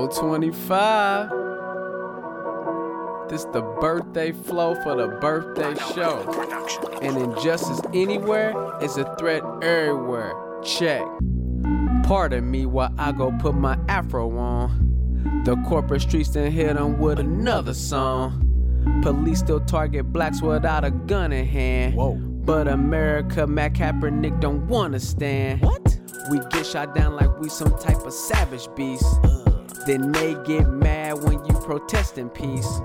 Show 25. This the birthday flow for the birthday show. And injustice anywhere is a threat everywhere. Check. Pardon me while I go put my afro on. The corporate streets then hit them with another song. Police still target blacks without a gun in hand. Whoa. But America, Matt Kaepernick don't wanna stand. What? We get shot down like we some type of savage beast. Then they get mad when you protest in peace.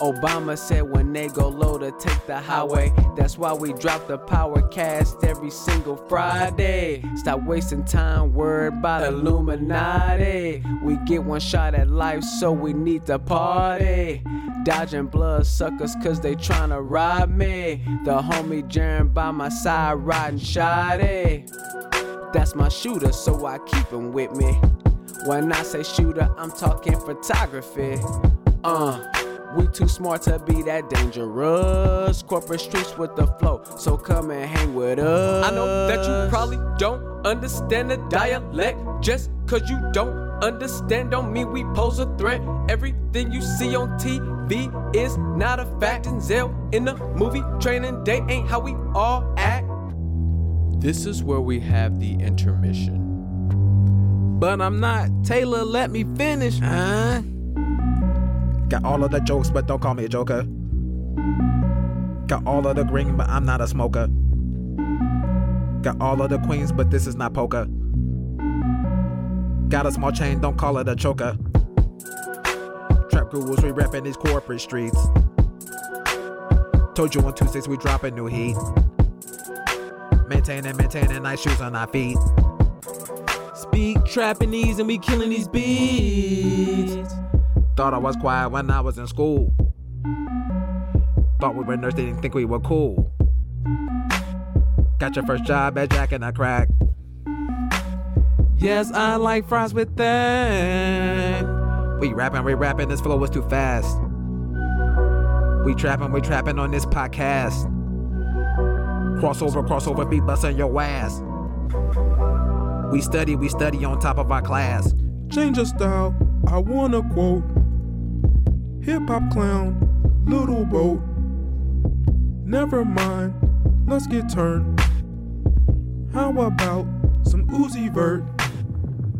Obama said when they go low to take the highway. That's why we drop the power cast every single Friday. Stop wasting time worried about Illuminati. We get one shot at life, so we need to party. Dodging blood suckers cause they tryna rob me. The homie Jaren by my side riding shoddy. That's my shooter, so I keep him with me. When I say shooter, I'm talking photography. Uh, we too smart to be that dangerous. Corporate streets with the flow, so come and hang with us. I know that you probably don't understand the dialect. Just cause you don't understand, don't mean we pose a threat. Everything you see on TV is not a fact. Denzel in the movie Training Day ain't how we all act. This is where we have the intermission. But I'm not. Taylor, let me finish. Huh? Got all of the jokes, but don't call me a joker. Got all of the green, but I'm not a smoker. Got all of the queens, but this is not poker. Got a small chain, don't call it a choker. Trap gurus, we reppin' these corporate streets. Told you on Tuesdays we dropping new heat. Maintaining, maintaining nice shoes on our feet. Speak trapping these and we killing these beats. Thought I was quiet when I was in school. Thought we were nerds, they didn't think we were cool. Got your first job at Jack and I crack. Yes, I like fries with that. We rapping, we rapping, this flow was too fast. We trapping, we trapping on this podcast. Crossover, crossover, beat busting your ass. We study, we study on top of our class. Change of style, I wanna quote. Hip hop clown, little boat. Never mind, let's get turned. How about some Uzi Vert?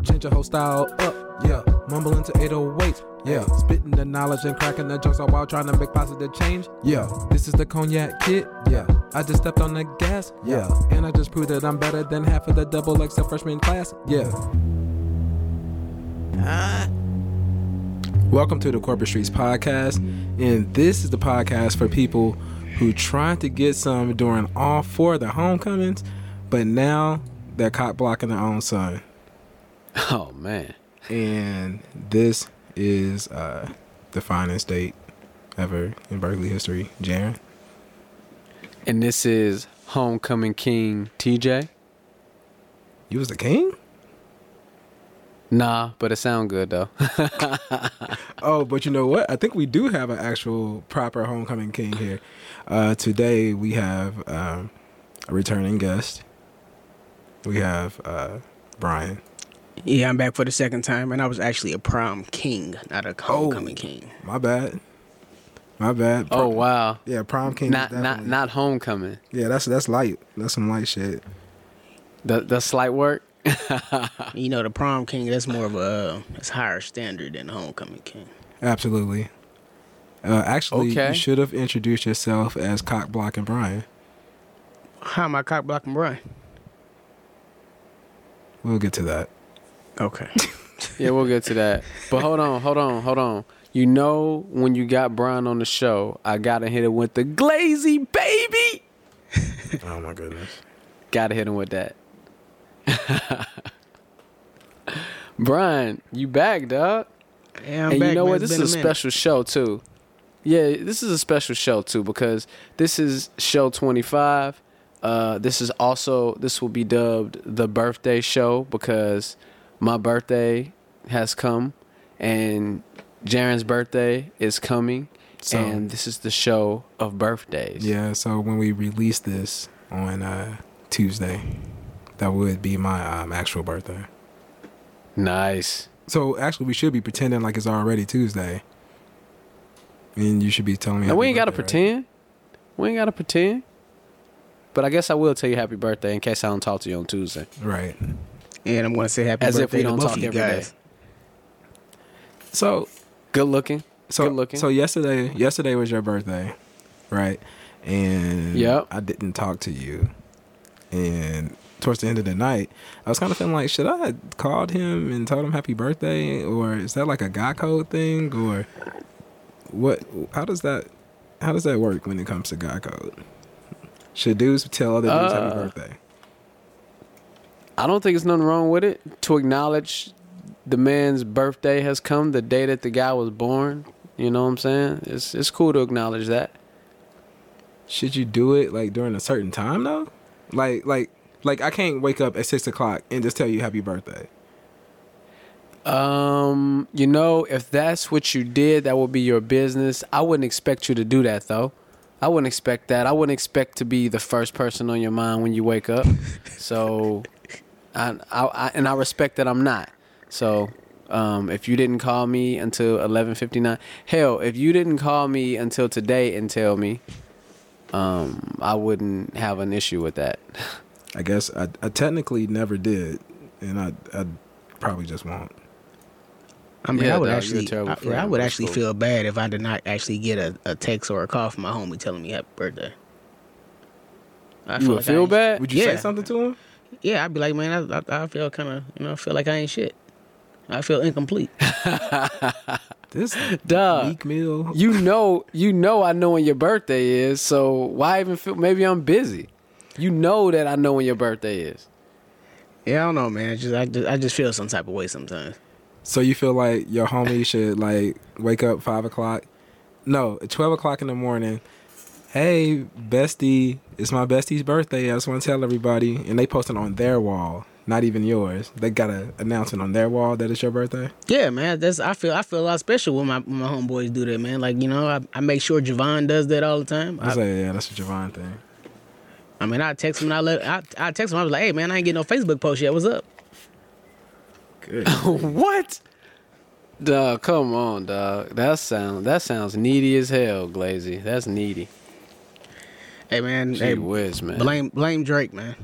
Change your whole style up, yeah. Mumbling to 808s, yeah. Spitting the knowledge and cracking the jokes while trying to make positive change, yeah. This is the cognac kid, yeah. I just stepped on the gas, yeah. And I just proved that I'm better than half of the double XL freshman class, yeah. Welcome to the Corporate Streetz Podcast, and this is the podcast for people who tried to get some during all four of their homecomings, but now they're caught blocking their own son. Oh man. And this is uh, the finest date ever in Berkeley history, Jaren. And this is Homecoming King TJ. You was the king? Nah, but it sound good though. Oh, but you know what? I think we do have an actual proper homecoming king here. Uh, today we have um, a returning guest. We have uh, Brian. Yeah, I'm back for the second time, and I was actually a prom king, not a homecoming king. My bad. My bad. oh wow. yeah, prom king. Not not not homecoming. Yeah, that's that's light. That's some light shit. The the slight work. You know, the prom king, that's more of a it's higher standard than the homecoming king. Absolutely. Uh, actually, Okay. you should have introduced yourself as Cock Block and Brian. How am I cock blocking Brian? We'll get to that. Okay. Yeah, we'll get to that. But hold on, hold on, hold on. You know when you got Brian on the show, I gotta hit him with the glazy baby. Oh my goodness. Gotta hit him with that. Brian, you back, dog. Yeah, I'm and back, you know man. what? This is a minute. special show too. Yeah, this is a special show too because this is show 25. Uh, this is also this will be dubbed the birthday show because my birthday has come and Jaren's birthday is coming, So- and this is the show of birthdays. Yeah, so when we release this on uh, Tuesday, that would be my um, actual birthday. Nice. So actually, we should be pretending like it's already Tuesday, and you should be telling me. Now, we ain't gotta birthday, right? pretend. We ain't gotta pretend. But I guess I will tell you happy birthday in case I don't talk to you on Tuesday. Right. And I'm going to say happy As if birthday we to don't both talk of you every day. guys. So Good looking. so Good looking. so yesterday yesterday was your birthday, right? And Yep. I didn't talk to you, and towards the end of the night, I was kind of feeling like, should I have called him and told him happy birthday, or is that like a guy code thing, or what? How does that how does that work when it comes to guy code? Should dudes tell other dudes happy Uh, birthday? I don't think there's nothing wrong with it to acknowledge the man's birthday has come, the day that the guy was born. You know what I'm saying? It's it's cool to acknowledge that. Should you do it like during a certain time though? Like like like I can't wake up at six o'clock and just tell you happy birthday. Um, you know, if that's what you did, that would be your business. I wouldn't expect you to do that though. I wouldn't expect that. I wouldn't expect to be the first person on your mind when you wake up. So, I, I, I and I respect that I'm not. So, um, if you didn't call me until 11:59, hell, if you didn't call me until today and tell me, um, I wouldn't have an issue with that. I guess I, I technically never did, and I I probably just won't. I mean, Yeah, I would dog, actually, I, friend. I would actually cool. feel bad if I did not actually get a, a text or a call from my homie telling me happy birthday. I You would like feel ain't- bad? Would you say something to him? Yeah, I'd be like, man, I, I, I feel kind of, you know, I feel like I ain't shit. I feel incomplete. This Duh. weak meal. you know, you know, I know when your birthday is. So why even feel? Maybe I'm busy. You know that I know when your birthday is. yeah, I don't know, man. It's just I, just I just feel some type of way sometimes. So you feel like your homie should like wake up five o'clock? No, at twelve o'clock in the morning. Hey, bestie, it's my bestie's birthday. I just want to tell everybody, and they posting on their wall, not even yours. They got an announcement on their wall that it's your birthday. Yeah, man. That's I feel I feel a lot special when my when my homeboys do that, man. Like you know, I, I make sure Javon does that all the time. I was I, like, yeah, that's a Javon thing. I mean, I text him and I let I, I text him. I was like, hey, man, I ain't getting no Facebook post yet. What's up? Good. what? Dog, come on, dog. That sound that sounds needy as hell, Glazy. That's needy. Hey, man. Gee hey, whiz, man. blame blame Drake, man.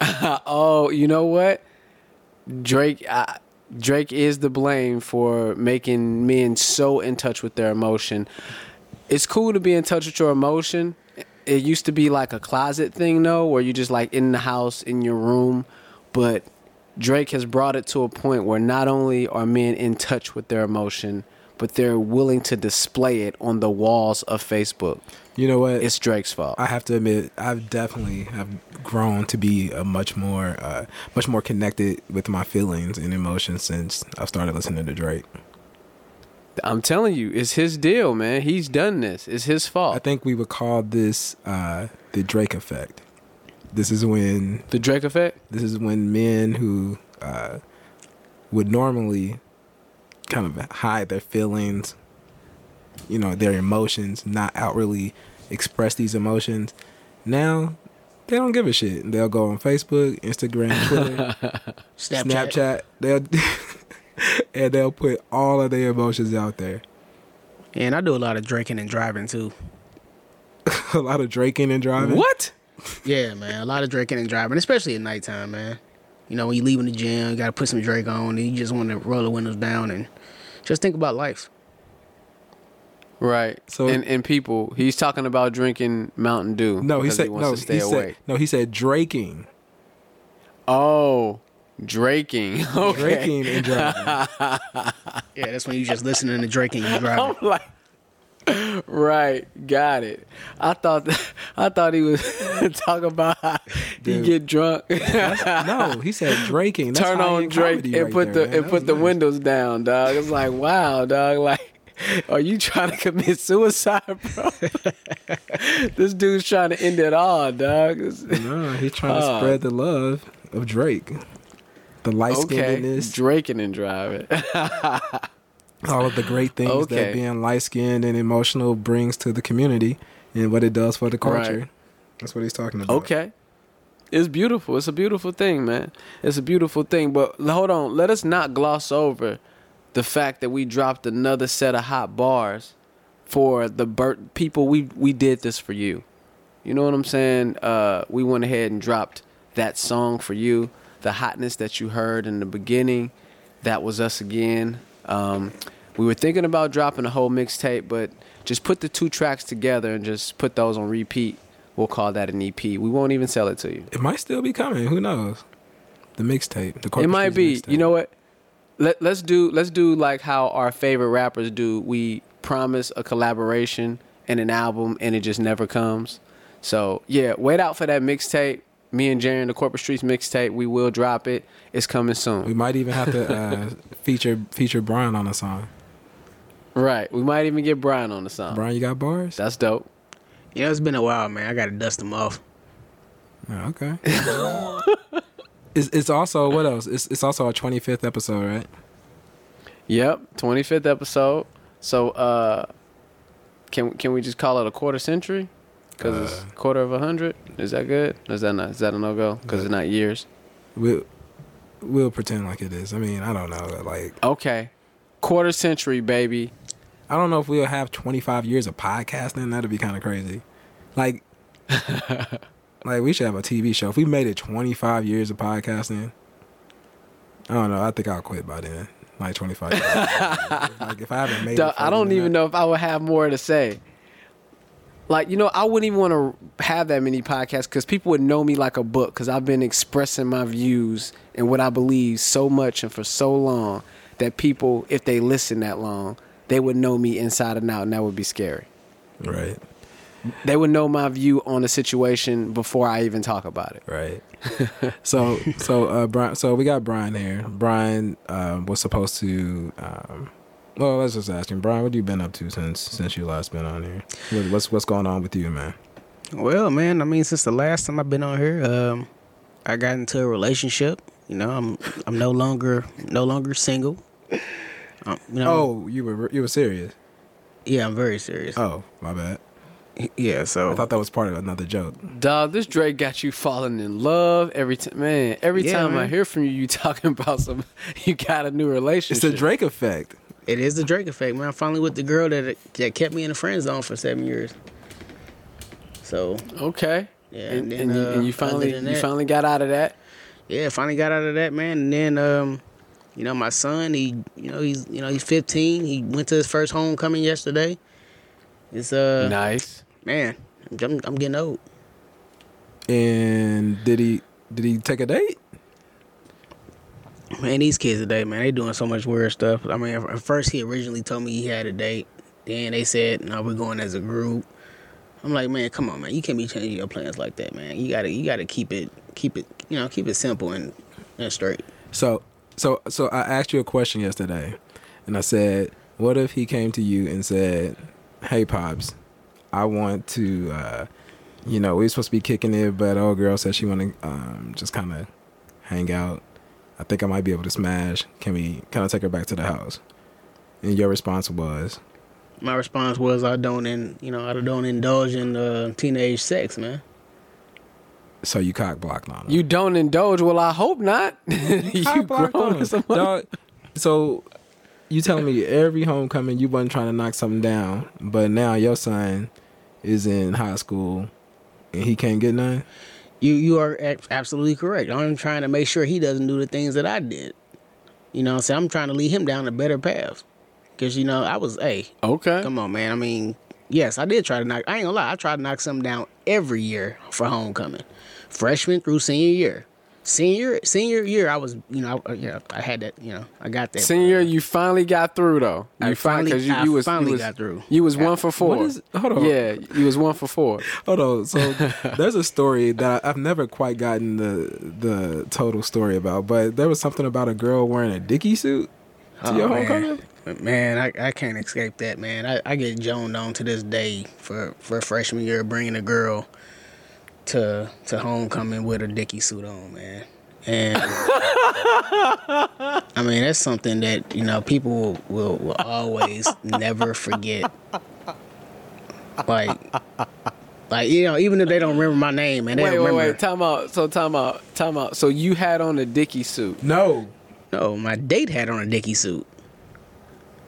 oh, you know what? Drake, Drake is the blame for making men so in touch with their emotion. It's cool to be in touch with your emotion. It used to be like a closet thing, though, where you just like in the house, in your room. But Drake has brought it to a point where not only are men in touch with their emotion, but they're willing to display it on the walls of Facebook. You know what? It's Drake's fault. I have to admit, I've definitely have grown to be a much more, uh, much more connected with my feelings and emotions since I've started listening to Drake. I'm telling you, it's his deal, man. He's done this. It's his fault. I think we would call this uh, the Drake effect. This is when the Drake effect. this is when men who uh, would normally kind of hide their feelings, you know, their emotions, not outwardly express these emotions. Now they don't give a shit. They'll go on Facebook, Instagram, Twitter, Snapchat. Snapchat. They'll and they'll put all of their emotions out there. And I do a lot of drinking and driving too. a lot of drinking and driving. What? Yeah, man. A lot of drinking and driving, especially at nighttime, man. You know, when you leaving the gym, you got to put some Drake on, and you just want to roll the windows down and just think about life. Right. So- So and and people, he's talking about drinking Mountain Dew. No, he said he wants no. to stay he said awake. no. He said draking, Oh, draking. Okay. drinking and driving. Yeah, that's when you just listening to Drake and you driving. I'm like, right, got it. I thought that, I thought he was talking about how he get drunk, no, he said draking. That's turn on Drake, comedy and right put there, the man. and That put was the nice. windows down, dog. It's like, wow, dog. Like, are you trying to commit suicide, bro? this dude's trying to end it all, dog. No, he's trying to Uh, spread the love of Drake, the light Okay, skinnedness, draking and driving. all of the great things Okay. that being light skinned and emotional brings to the community, and what it does for the culture. Right. That's what he's talking about. Okay. It's beautiful. It's a beautiful thing, man. It's a beautiful thing. But hold on, let us not gloss over the fact that we dropped another set of hot bars for the Burt people. We we did this for you. You know what I'm saying? Uh, we went ahead and dropped that song for you. The hotness that you heard in the beginning, that was us again. Um, we were thinking about dropping a whole mixtape, but just put the two tracks together and just put those on repeat. We'll call that an EP. We won't even sell it to you. It might still be coming. Who knows? The mixtape. The It might be. You know what? Let let's do let's do like how our favorite rappers do. We promise a collaboration and an album, and it just never comes. So yeah, wait out for that mixtape. Me and Jaren, the Corporate Streetz mixtape. We will drop it. It's coming soon. We might even have to uh, feature feature Brian on a song. Right. We might even get Brian on the song. Brian, you got bars? That's dope. You know, it's been a while, man. I gotta dust them off. Oh, okay. it's, it's also what else? It's it's also our twenty fifth episode, right? Yep. Twenty fifth episode. So uh, can can we just call it a quarter century? Because it's quarter of a hundred. Is that good? Is that not? Is that a no go? Because it's not years. We'll we'll pretend like it is. I mean, I don't know. Like Okay. Quarter century, baby. I don't know if we'll have twenty five years of podcasting. That'd be kind of crazy. Like like we should have a TV show. If we made it twenty five years of podcasting, I don't know. I think I'll quit by then. Like twenty five. years. like if I haven't made, Duh, it I don't even than know if I would have more to say. Like, you know, I wouldn't even want to have that many podcasts because people would know me like a book because I've been expressing my views and what I believe so much and for so long that people, if they listen that long, they would know me inside and out and that would be scary. right, They would know my view on the situation before I even talk about it. right. so so uh Brian, so we got Brian here. Brian um, was supposed to. Um, well, let's just ask him, Brian. What have you been up to since since you last been on here? What, what's what's going on with you, man? Well, man, I mean, since the last time I've been on here, um, I got into a relationship. You know, I'm I'm no longer no longer single. Um, you know, Oh, you were you were serious. yeah, I'm very serious. Oh, my bad. Yeah, so I thought that was part of another joke. Dog, this Drake got you falling in love every time. Man, every Yeah, time I hear from you, you talking about some, you got a new relationship. It's relationship. the Drake effect. it is the Drake effect, man. I'm finally with the girl that that kept me in the friend zone for seven years. So Okay. Yeah, and, and then, and you, and uh, you finally other than you finally got out of that. yeah, finally got out of that, man. And then, um, you know, my son, he, you know, he's, you know, he's 15. He went to his first homecoming yesterday. It's uh, nice. Man, I'm, I'm getting old. And did he did he take a date? Man, these kids today, man, they doing so much weird stuff. I mean, at first he originally told me he had a date. Then they said, "No, we're going as a group." I'm like, man, come on, man, you can't be changing your plans like that, man. You gotta, you gotta keep it, keep it, you know, keep it simple and, and straight. So so so I asked you a question yesterday, and I said, what if he came to you and said, "Hey, pops, I want to, uh, you know, we were supposed to be kicking it, but old girl said she want to um, just kind of hang out. I think I might be able to smash. Can we kind of take her back to the house?" And your response was, My response was, I don't, in, you know, I don't indulge in uh, teenage sex, man. "So you cock blocked on her." You don't indulge. Well, I hope not. you Cock blocked grown on her. as a mother- Dog, so you telling me every homecoming you wasn't trying to knock something down, but now your son is in high school and he can't get none? You, you are absolutely correct. I'm trying to make sure he doesn't do the things that I did. You know, what I'm saying I'm trying to lead him down a better path. Cause you know, I was, hey, Okay. Come on, man. I mean, yes, I did try to knock. I ain't gonna lie. I tried to knock something down every year for homecoming, freshman through senior year. Senior senior year, I was, you know, I, yeah, I had that, you know, I got that. Senior, you finally got through though. I You finally- because you, I you was finally you was, got through. You was one for four. What is- hold on. Yeah, you was one for four. Hold on. So there's a story that I- I've never quite gotten the the total story about, but there was something about a girl wearing a Dickie suit to Oh, your man. homecoming. Man, I, I can't escape that, man. I, I get joned on to this day for, for freshman year bringing a girl to to homecoming with a dicky suit on, man. And I mean, that's something that you know people will, will, will always never forget. Like, like Like you know, even if they don't remember my name, and they Wait, wait, remember. wait. Time out. So time out. Time out. So you had on a Dickie suit. No. No, my date had on a Dickie suit.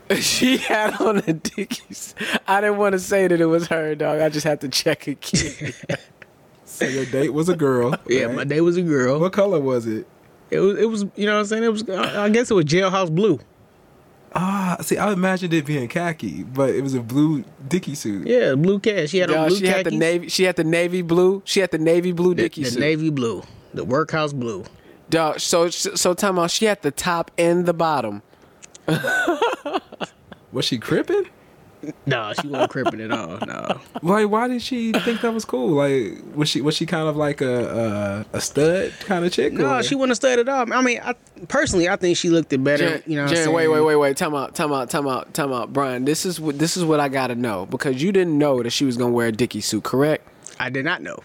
she had on a Dickie. suit. I didn't want to say that it was her, dog. I just had to check again. So your date was a girl. Yeah, my date was a girl. What color was it? It was, it was, you know what I'm saying? It was, I guess it was jailhouse blue. Ah, see, I imagined it being khaki, but it was a blue Dickie suit. Yeah, blue cash. She had on Dog, blue she had the navy. She had the navy blue. She had the navy blue the, Dickie the suit. navy blue, the workhouse blue. Dog. So so time out. She had the top and the bottom. Was she crippin'? No, she wasn't cripping at all. No, Like, why did she think that was cool? Like, was she was she kind of like a a, a stud kind of chick? no, or- she wouldn't have studied off. I mean, I, personally, I think she looked it better. Jen, you know, what Jen, I'm wait, wait, wait, wait. Time out, time out, time out, time out. Brian, this is what this is what I gotta know because you didn't know that she was gonna wear a Dickie suit, correct? I did not know.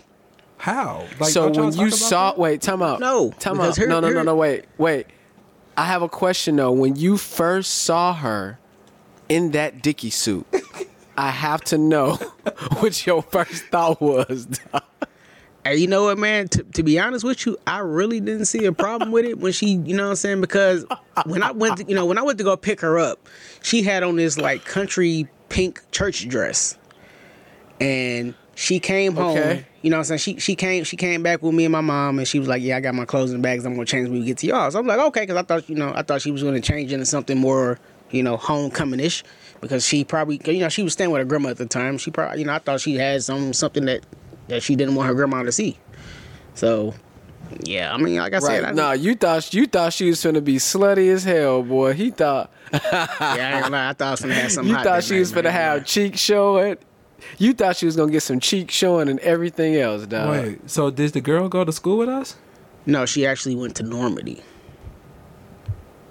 How? Like, so when you saw, that? wait, time out. No, time out. her- no, no, no, her- no. Wait, wait. I have a question though. When you first saw her in that Dickie suit, I have to know what your first thought was. dog. Hey, you know what, man? To, to be honest with you, I really didn't see a problem with it when she, you know what I'm saying? Because when I went, to, you know, when I went to go pick her up, she had on this like country pink church dress, and she came home. Okay. You know what I'm saying? She she came she came back with me and my mom, and she was like, "Yeah, I got my clothes in the bags. I'm gonna change when we get to y'all." So I'm like, "Okay," because I thought you know I thought she was gonna change into something more you know homecoming ish, because she probably you know she was staying with her grandma at the time. She probably you know I thought she had some something that that she didn't want her grandma to see. So yeah, I mean, like I said, I, Right? No, you thought you thought she was gonna be slutty as hell, boy. He thought yeah, I ain't lie, I thought I was gonna have something. you hot thought she night, was gonna man. have cheek showing. You thought she was gonna get some cheek showing and everything else, dog. Wait, so did the girl go to school with us? No, she actually went to Normandy.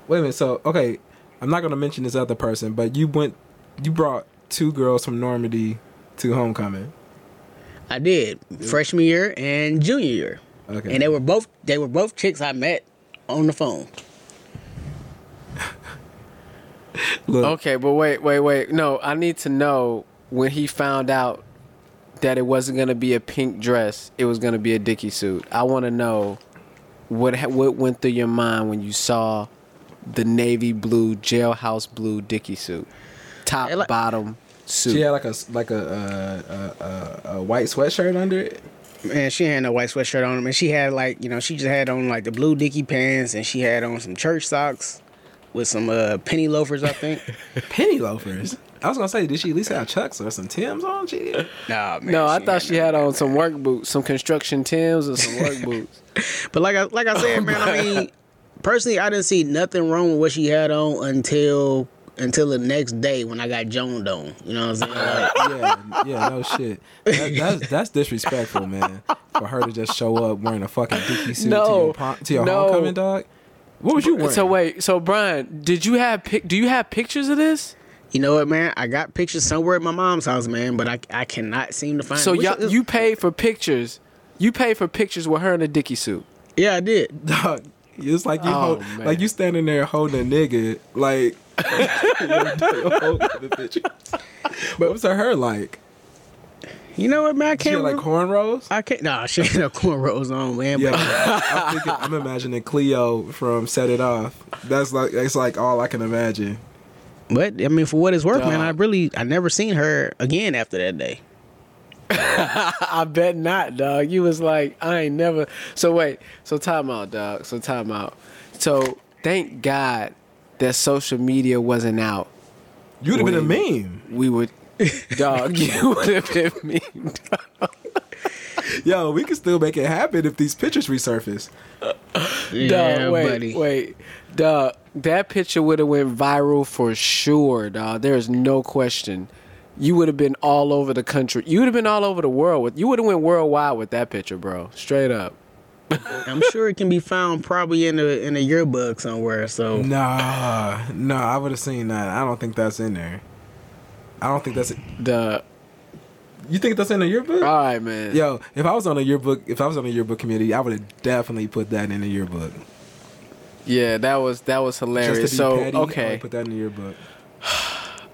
Wait a minute. So okay, I'm not gonna mention this other person, but you went, you brought two girls from Normandy to homecoming. I did freshman year and junior year, Okay. and they were both they were both chicks I met on the phone. Look, Okay, but wait, wait, wait. No, I need to know when he found out that it wasn't gonna be a pink dress, it was gonna be a Dickie suit. I want to know what ha- what went through your mind when you saw the navy blue jailhouse blue Dickie suit, top It like- bottom suit. she had like a like a a, a, a white sweatshirt under it. Man, she had no white sweatshirt on, and she had like you know she just had on like the blue Dickie pants, and she had on some church socks with some uh, penny loafers, I think. Penny loafers. I was gonna say, did she at least have chucks or some Tims on? She did. nah, man. no, I thought she had on some work boots, some construction Tims or some work boots. But like I like I said, man, I mean, personally, I didn't see nothing wrong with what she had on until until the next day when I got joned on. You know what I'm saying? Like, yeah, yeah, no shit. That, that's that's disrespectful, man. For her to just show up wearing a fucking Dickie suit to your, to your no. homecoming, dog. What was you wearing? So wait, so Brian, did you have pic- do you have pictures of this? you know what, man? I got pictures somewhere at my mom's house, man, but I I cannot seem to find. So Which- y'all, you paid for pictures. You paid for pictures with her in a Dickie suit. yeah, I did. dog, it's like you Oh, hold, like you standing there holding a nigga, like. but what's her like? You know what, man? I She can't. had like cornrows. I can't. Nah, she ain't no cornrows on, man. Yeah, But I'm, thinking, I'm imagining Cleo from Set It Off. That's like that's like all I can imagine. But I mean, for what it's worth, man, Dog. I really I never seen her again after that day. I bet not, dog. You was like, I ain't never. So wait, so time out, dog. So time out. So thank God that social media wasn't out. You'd have been a meme. We would, dog. You would have been me. Yo, we could still make it happen if these pictures resurface. Dog, wait, wait, dog. That picture would have went viral for sure, dog. There is no question. You would have been all over the country. You would have been all over the world with. You would have went worldwide with that picture, bro. Straight up. I'm sure it can be found probably in a in a yearbook somewhere. So Nah, nah, I would have seen that. I don't think that's in there. I don't think that's. The You think that's in the yearbook? all right, man. Yo, if I was on a yearbook, if I was on a yearbook community, I would have definitely put that in the yearbook. Yeah, that was that was hilarious. Just to be So petty, I okay, would put that in the yearbook.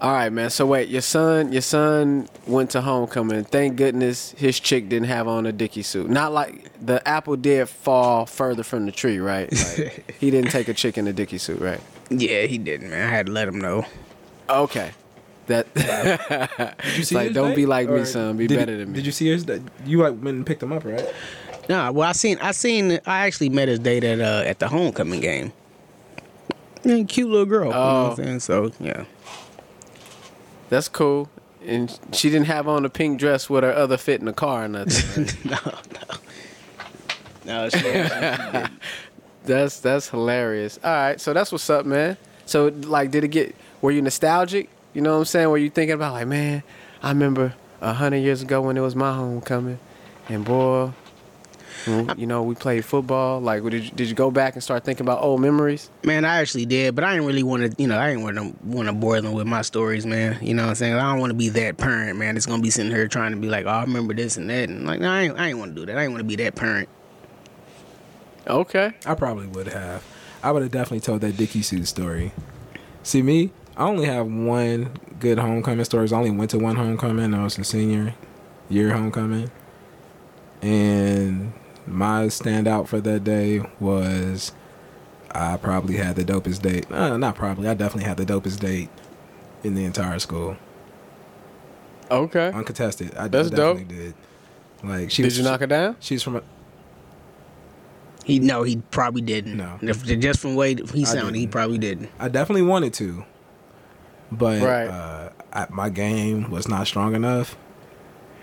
All All right, man. So wait, your son, your son went to homecoming. Thank goodness his chick didn't have on a Dickie suit. Not like the apple did fall further from the tree, right? Like, he didn't take a chick in a Dickie suit, right? Yeah, he didn't, man. I had to let him know. Okay. That it's like don't be like me, son. Be did, better than me. Did you see his? You like went and picked him up, right? Nah, well, I seen, I seen, I actually met his date at uh, at the homecoming game. And cute little girl. You know Oh. what I'm saying? So yeah. That's cool. And she didn't have on a pink dress with her other fit in the car or nothing. right? no, no. No, that's that's hilarious. All right, so that's what's up, man. So like, did it get? Were you nostalgic? You know what I'm saying? Were you thinking about like, man, I remember a hundred years ago when it was my homecoming, and boy, you know, we played football. Like, did you, did you go back and start thinking about old memories? Man, I actually did, but I didn't really want to, you know, I didn't want to want to bore them with my stories, man. You know what I'm saying? I don't want to be that parent, man. It's gonna be sitting here trying to be like, oh, I remember this and that, and like, no, I ain't, I ain't want to do that. I ain't want to be that parent. Okay. I probably would have. I would have definitely told that Dickie suit story. See me, I only have one good homecoming story. I only went to one homecoming. I was a senior year homecoming, and my standout for that day was I probably had the dopest date. Uh, not probably. I definitely had the dopest date in the entire school, Okay. uncontested. I That's dope. definitely did. Like she Did was, you knock her down? She's from a, He no, he probably didn't. No. If, just from the way he sounded, he probably didn't. I definitely wanted to, but Right. uh, I, my game was not strong enough.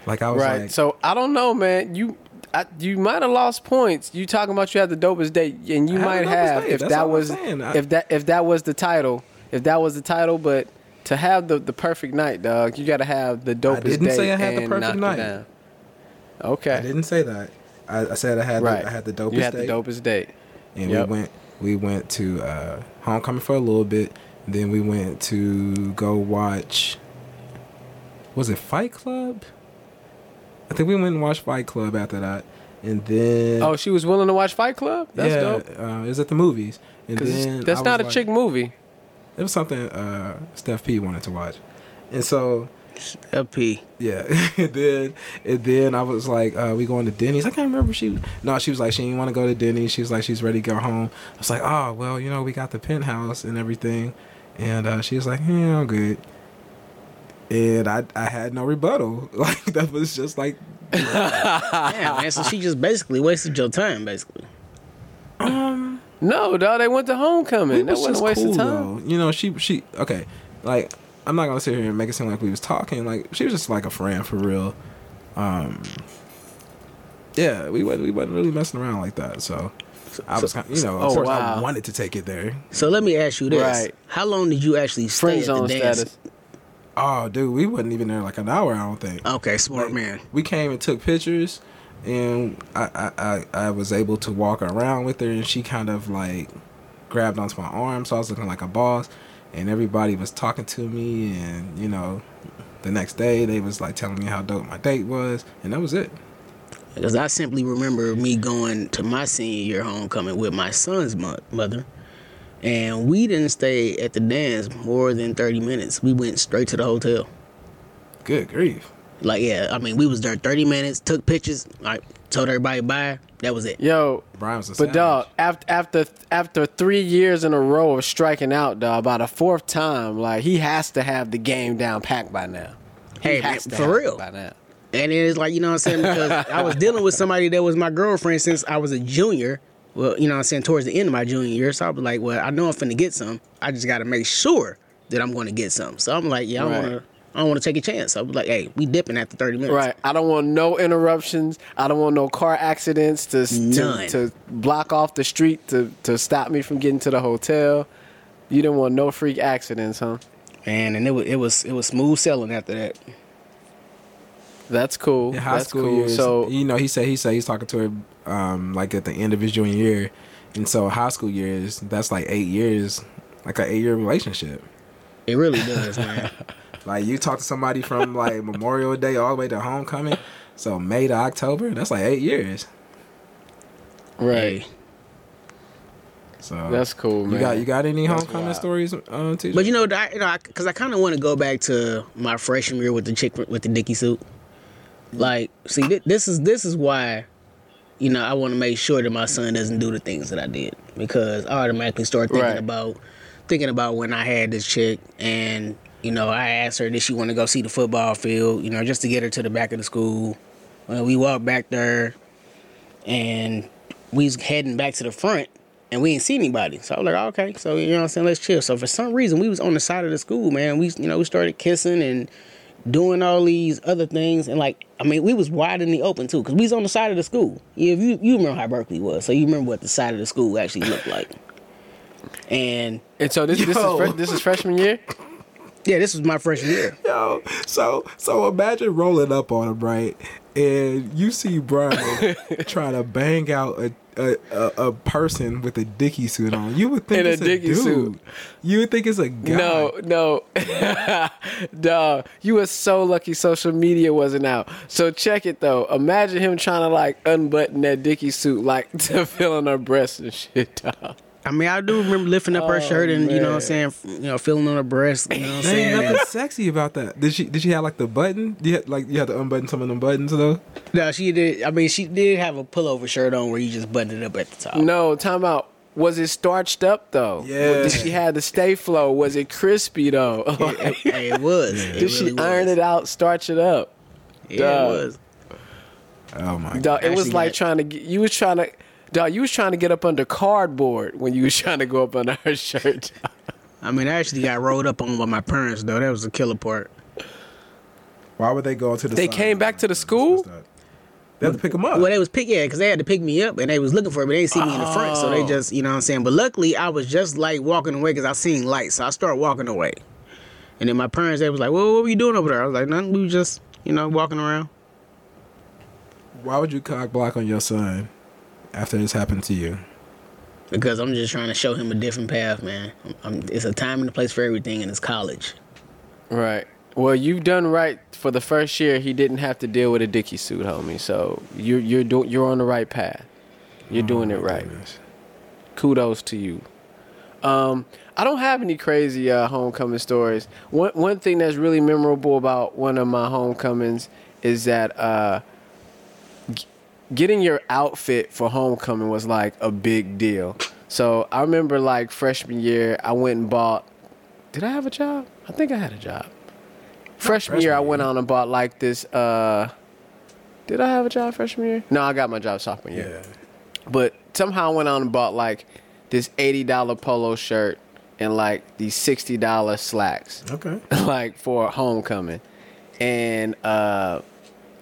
Like I was Right. like, so I don't know, man. You. I, you might have lost points. You talking about you had the dopest date, and you I might have if That's that was. I- if that if that was the title, if that was the title. But to have the the perfect night, dog, you got to have the dopest didn't date say I had the perfect night. down. I didn't say that. I, I said I had right. the, I had the dopest You had date, the dopest date. and Yep. we went we went to uh, homecoming for a little bit. Then we went to go watch. Was it Fight Club? I think we went and watched Fight Club after that, and then Oh, she was willing to watch Fight Club. That's yeah, dope. Uh, it was at the movies, and then that's not a like- chick movie. It was something uh, Steph P wanted to watch, and so LP. Yeah, and then and then I was like, uh, "We going to Denny's?" I can't remember. if She no, she was like, she didn't want to go to Denny's. She was like, she's ready to go home. I was like, "Oh, well, you know, we got the penthouse and everything," and uh, she was like, "Yeah, I'm good." And I I had no rebuttal. Like that was just like, Yeah, man. So she just basically wasted your time, basically. Um, No, dog. They went to homecoming. we that was wasn't a waste cool of time. though. You know, she she okay, like I'm not gonna sit here and make it seem like we was talking. Like she was just like a friend for real. Um, yeah, we wasn't we wasn't really messing around like that. So I was, kind you know, of Oh, course wow. I wanted to take it there. So let me ask you this: Right. How long did you actually stay Friend at the dance? status. Oh, dude, we wasn't even there like an hour. I don't think. Okay, smart Like, man. We came and took pictures, and I, I, I, I was able to walk around with her, and she kind of like grabbed onto my arm, so I was looking like a boss, and everybody was talking to me, and you know, the next day they was like telling me how dope my date was, and that was it. Because I simply remember me going to my senior year homecoming with my son's mother, and we didn't stay at the dance more than thirty minutes. We went straight to the hotel. Good grief. Like, yeah, I mean, we was there thirty minutes, took pictures, like told everybody bye. That was it. Yo, Brian was a But savage. dog, after after after three years in a row of striking out, dog, about a fourth time, like he has to have the game down packed by now. He Hey, man, to for have real. by now. And it is like, you know what I'm saying? Because I was dealing with somebody that was my girlfriend since I was a junior. Well, you know what I'm saying? Towards the end of my junior year. So I was like, well, I know I'm finna get some. I just got to make sure that I'm going to get some. So I'm like, yeah, I Right. want to. I don't want to take a chance. So I was like, hey, we dipping after 30 minutes. Right. I don't want no interruptions. I don't want no car accidents to to, to block off the street to to stop me from getting to the hotel. You didn't want no freak accidents, huh? Man, and it was it was it was smooth selling after that. That's cool. in high That's school cool. years, So you know, he said he said he's talking to her um, like at the end of his junior year, and so high school years that's like eight years, like an eight year relationship. It really does, man. Like you talk to somebody from like Memorial Day all the way to homecoming, so May to October, that's like eight years. right. So That's cool, man. You got you got any homecoming wild. stories, uh, teacher? But you know, I, you know, because I, kind of want to go back to my freshman year with the chick with the Dickie suit. Like, see, thi- this is this is why, you know, I want to make sure that my son doesn't do the things that I did because I automatically start thinking Right. about thinking about when I had this chick and you know I asked her did she want to go see the football field, you know, just to get her to the back of the school. Well, we walked back there, and we was heading back to the front and we didn't see anybody. So I was like, oh, okay, so you know what I'm saying, let's chill. So for some reason we was on the side of the school, man. We you know, we started kissing and doing all these other things and like I mean we was wide in the open too, because we was on the side of the school. Yeah, you you remember how Berkeley was, so you remember what the side of the school actually looked like. And And so this this is fre- this is freshman year. yeah, this was my freshman year. Yo, so so imagine rolling up on him, right? And you see Brian trying to bang out a a, a, a person with a Dickie suit on. You would think In a it's a, Dickie dude. suit. You would think it's a guy. No, no, dog. You were so lucky social media wasn't out. So check it though. Imagine him trying to like unbutton that Dickie suit, like to feel on her breast and shit, dog. I mean, I do remember lifting up her Oh, shirt and you know what I'm saying, you know, feeling on her breast. You know what I'm There ain't saying? nothing sexy about that. Did she? Did she have like the button? You had, like you had to unbutton some of them buttons though. no, she did. I mean, she did have a pullover shirt on where you just buttoned it up at the top. No, time out. Was it starched up though? Yeah. Did she have the stay flow? Was it crispy though? it, it was. It Did she really iron was. it out, starch it up? Yeah, Dog. it was. Oh my god. Dog, it was like that- trying to get, you was trying to dog, you was trying to get up under cardboard when you was trying to go up under her shirt. I mean, I actually got rolled up on by my parents though. That was the killer part. Why would they go to the? They side? came back to the school? They had to pick him up. Well, they was pick yeah, because they had to pick me up and they was looking for me. They didn't see me in the front, so they Oh. just you know what I'm saying. But luckily, I was just like walking away because I seen lights, so I started walking away. And then my parents they was like, "Well, what were you doing over there?" I was like, "Nothing. We was just you know walking around." Why would you cock block on your son after this happened to you? Because I'm just trying to show him a different path, man. I'm, it's a time and a place for everything, and it's college. Right. Well, you've done right for the first year. He didn't have to deal with a Dickie suit, homie. So you're you're doing you're on the right path. You're doing it right. Goodness. Kudos to you. Um, I don't have any crazy uh, homecoming stories. One one thing that's really memorable about one of my homecomings is that uh, g- getting your outfit for homecoming was like a big deal. So I remember like freshman year, I went and bought. Did I have a job? I think I had a job. Freshman year, I went on and bought like this. Uh, did I have a job freshman year? No, I got my job sophomore year. Yeah. But somehow I went on and bought like this eighty dollar polo shirt and like these sixty dollar slacks, Okay. like for homecoming. And uh,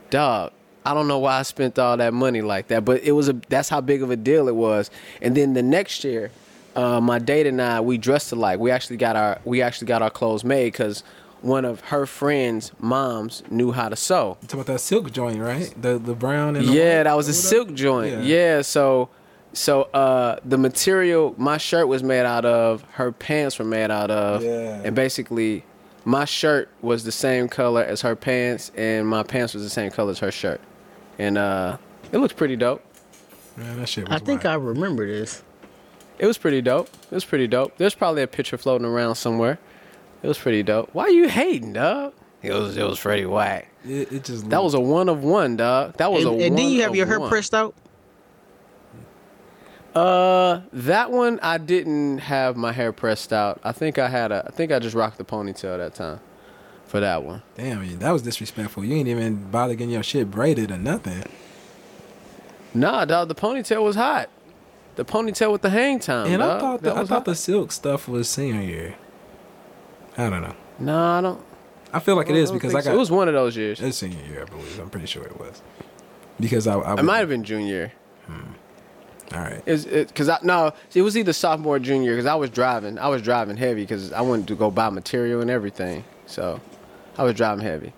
dog, I don't know why I spent all that money like that, but it was a that's how big of a deal it was. And then the next year, uh, my date and I we dressed alike. We actually got our we actually got our clothes made because one of her friends' moms knew how to sew. You talking about that silk joint, right? The the brown and the Yeah, white that was a silk joint. Yeah. Yeah, so so uh the material my shirt was made out of, her pants were made out of. Yeah. And basically my shirt was the same color as her pants and my pants was the same color as her shirt. And uh it looks pretty dope. Man, that shit was I think I remember this. It was pretty dope. It was pretty dope. There's probably a picture floating around somewhere. It was pretty dope. Why are you hating, dog? It was it was pretty whack. It, it just That was a one of one, dog. That was And, a and then you have your hair one. pressed out. Uh, that one I didn't have my hair pressed out. I think I had a. I think I just rocked the ponytail that time. For that one. damn. That was disrespectful. You ain't even bother getting your shit braided or nothing. Nah, dog. The ponytail was hot. The ponytail with the hang time. And I thought the, That I was thought hot. the silk stuff was senior year. I don't know. Nah, I don't. I feel like it is because I so. It was one of those years. it's senior year. I believe. I'm pretty sure it was because I. I It might have been junior. Hmm. All right. Is it because I no? It was either sophomore or junior because I was driving. I was driving heavy because I wanted to go buy material and everything. So I was driving heavy.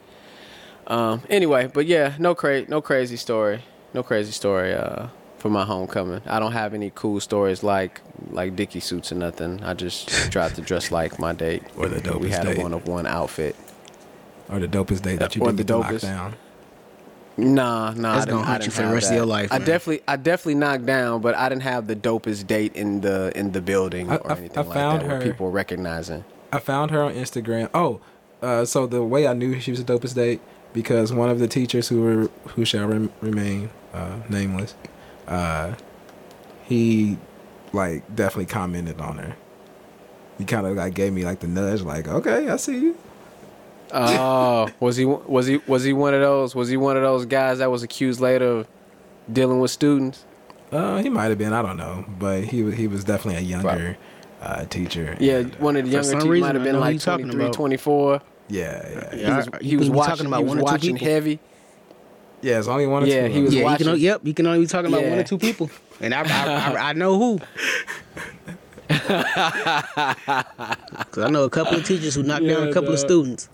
Um. Anyway, but yeah, no cra- no crazy story. No crazy story. Uh, for my homecoming, I don't have any cool stories like like Dickie suits or nothing. I just tried to dress like my date. Or the dopest. We had a one of one outfit. Or the dopest date that you Or did the dopest. down. Nah, nah. That's I gonna haunt you for the rest of your life, I man. definitely, I definitely knocked down, but I didn't have the dopest date in the in the building I- or I- anything I like found that. Her- people were recognizing. I found her on Instagram. Oh, uh, so the way I knew she was the dopest date because one of the teachers who were who shall rem- remain uh, nameless, uh, he like definitely commented on her. He kind of like gave me like the nudge, like, "Okay, I see you." Oh, was he was he was he one of those? Was he one of those guys that was accused later of dealing with students? Uh, he might have been, I don't know, but he was he was definitely a younger uh, teacher. Yeah, And, uh, one of the younger teachers reason, might have been like you 23, 24. Yeah, uh, yeah, He was, I- he you was watching, talking about he was one or two watching people. heavy. yeah. It's only one or Yeah, two. he was them. yeah, you can, watching- yep, you can only be talking about one or two people, and I, I, I, I know who. Cause I know a couple of teachers who knocked down a couple of students.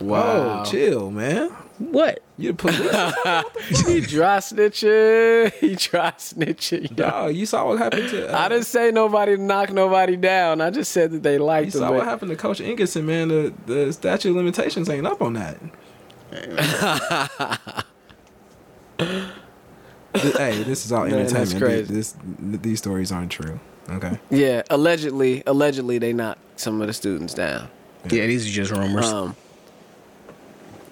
Wow. Oh, chill, man. What? You the police? he dry snitching. He dry snitching. yo. Dog, you saw what happened to. Uh, I didn't say nobody knock nobody down. I just said that they You liked him. saw what but- happened to Coach Ingerson, man. The the statute of limitations ain't up on that. Hey, this is all Man, entertainment. crazy. This, these stories aren't true. Okay. Yeah, allegedly, allegedly they knocked some of the students down. Yeah, these are just rumors. Um,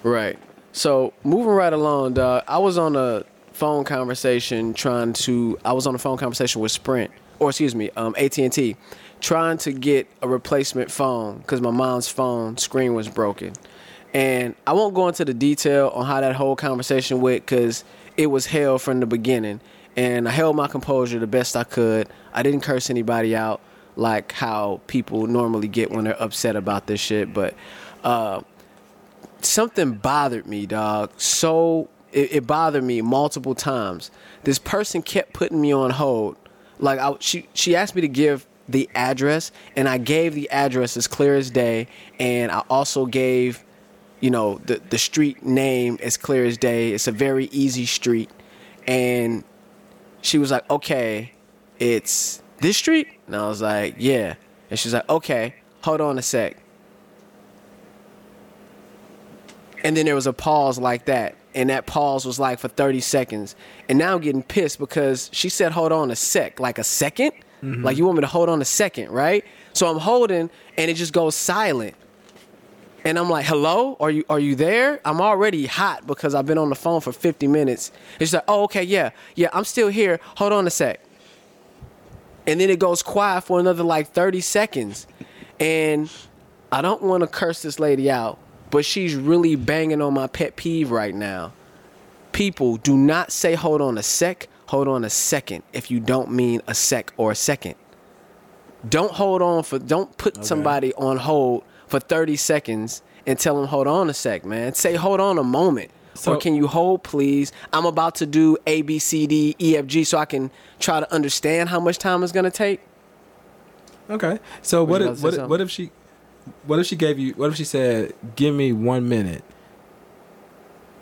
right. So moving right along, dog. I was on a phone conversation trying to. I was on a phone conversation with Sprint, or excuse me, um, AT and T, trying to get a replacement phone because my mom's phone screen was broken. And I won't go into the detail on how that whole conversation went because it was hell from the beginning. And I held my composure the best I could. I didn't curse anybody out like how people normally get when they're upset about this shit. But uh, something bothered me, dog. So it, it bothered me multiple times. This person kept putting me on hold. Like I, she she asked me to give the address, and I gave the address as clear as day, and I also gave, you know, the the street name as clear as day. It's a very easy street, and she was like, "Okay, it's this street," and I was like, "Yeah," and she's like, "Okay, hold on a sec." And then there was a pause like that. And that pause was like for 30 seconds. And now I'm getting pissed because she said, hold on a sec. Like a 2nd mm-hmm. Like you want me to hold on a second, right? So I'm holding and it just goes silent. And I'm like, hello? Are you are you there? I'm already hot because I've been on the phone for 50 minutes. And she's like, oh, okay, yeah. Yeah, I'm still here. Hold on a sec. And then it goes quiet for another like 30 seconds. And I don't want to curse this lady out, but she's really banging on my pet peeve right now. People do not say hold on a sec, hold on a second if you don't mean a sec or a second. Don't hold on for don't put somebody on hold for 30 seconds and tell them hold on a sec, man. Say hold on a moment. So- or can you hold please? I'm about to do A B C D E F G so I can try to understand how much time it's going to take. Okay. So what if about to say what if, what if she what if she gave you what if she said give me one minute?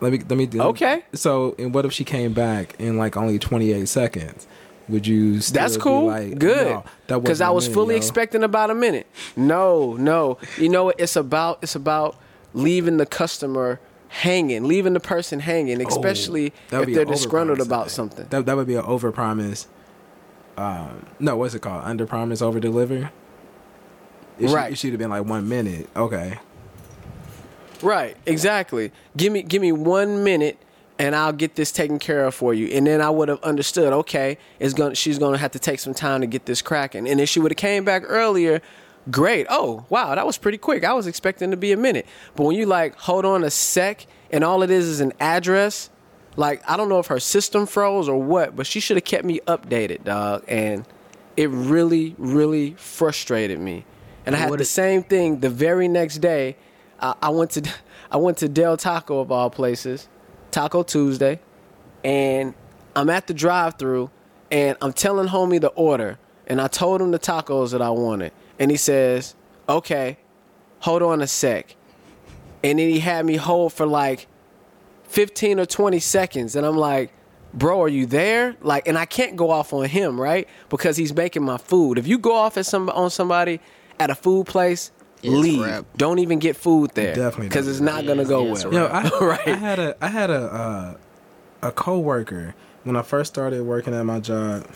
Let me let me do Okay. So and what if she came back in like only twenty eight seconds? Would you? Still That's cool. Like, Good. That Because wasn't I was minute, fully yo." expecting about a minute. No, no. You know? It's about it's about leaving the customer hanging, leaving the person hanging, especially Oh, if they're disgruntled about something. That that would be an over promise. Um, no, what's it called? Under promise, over deliver. It should- Right. It should have been like one minute. Okay. Right, exactly. Give me give me one minute and I'll get this taken care of for you. And then I would have understood, okay, it's gonna she's gonna have to take some time to get this cracking. And if she would have came back earlier, great. Oh, wow, that was pretty quick. I was expecting to be a minute. But when you like hold on a sec and all it is is an address, like I don't know if her system froze or what, but she should have kept me updated, dog. And it really, really frustrated me. And I had What the same thing the very next day. I, I went to I went to Del Taco of all places, Taco Tuesday, and I'm at the drive-through, and I'm telling homie the order, and I told him the tacos that I wanted, and he says, "Okay, hold on a sec," and then he had me hold for like 15 or 20 seconds, and I'm like. Bro, are you there? Like, and I can't go off on him, right? Because he's making my food. If you go off at some on somebody at a food place, It's leave. wrap. Don't even get food there. Definitely because it's not gonna go yeah, it's a well. Yo, I, right. I had a I had a uh, a coworker when I first started working at my job,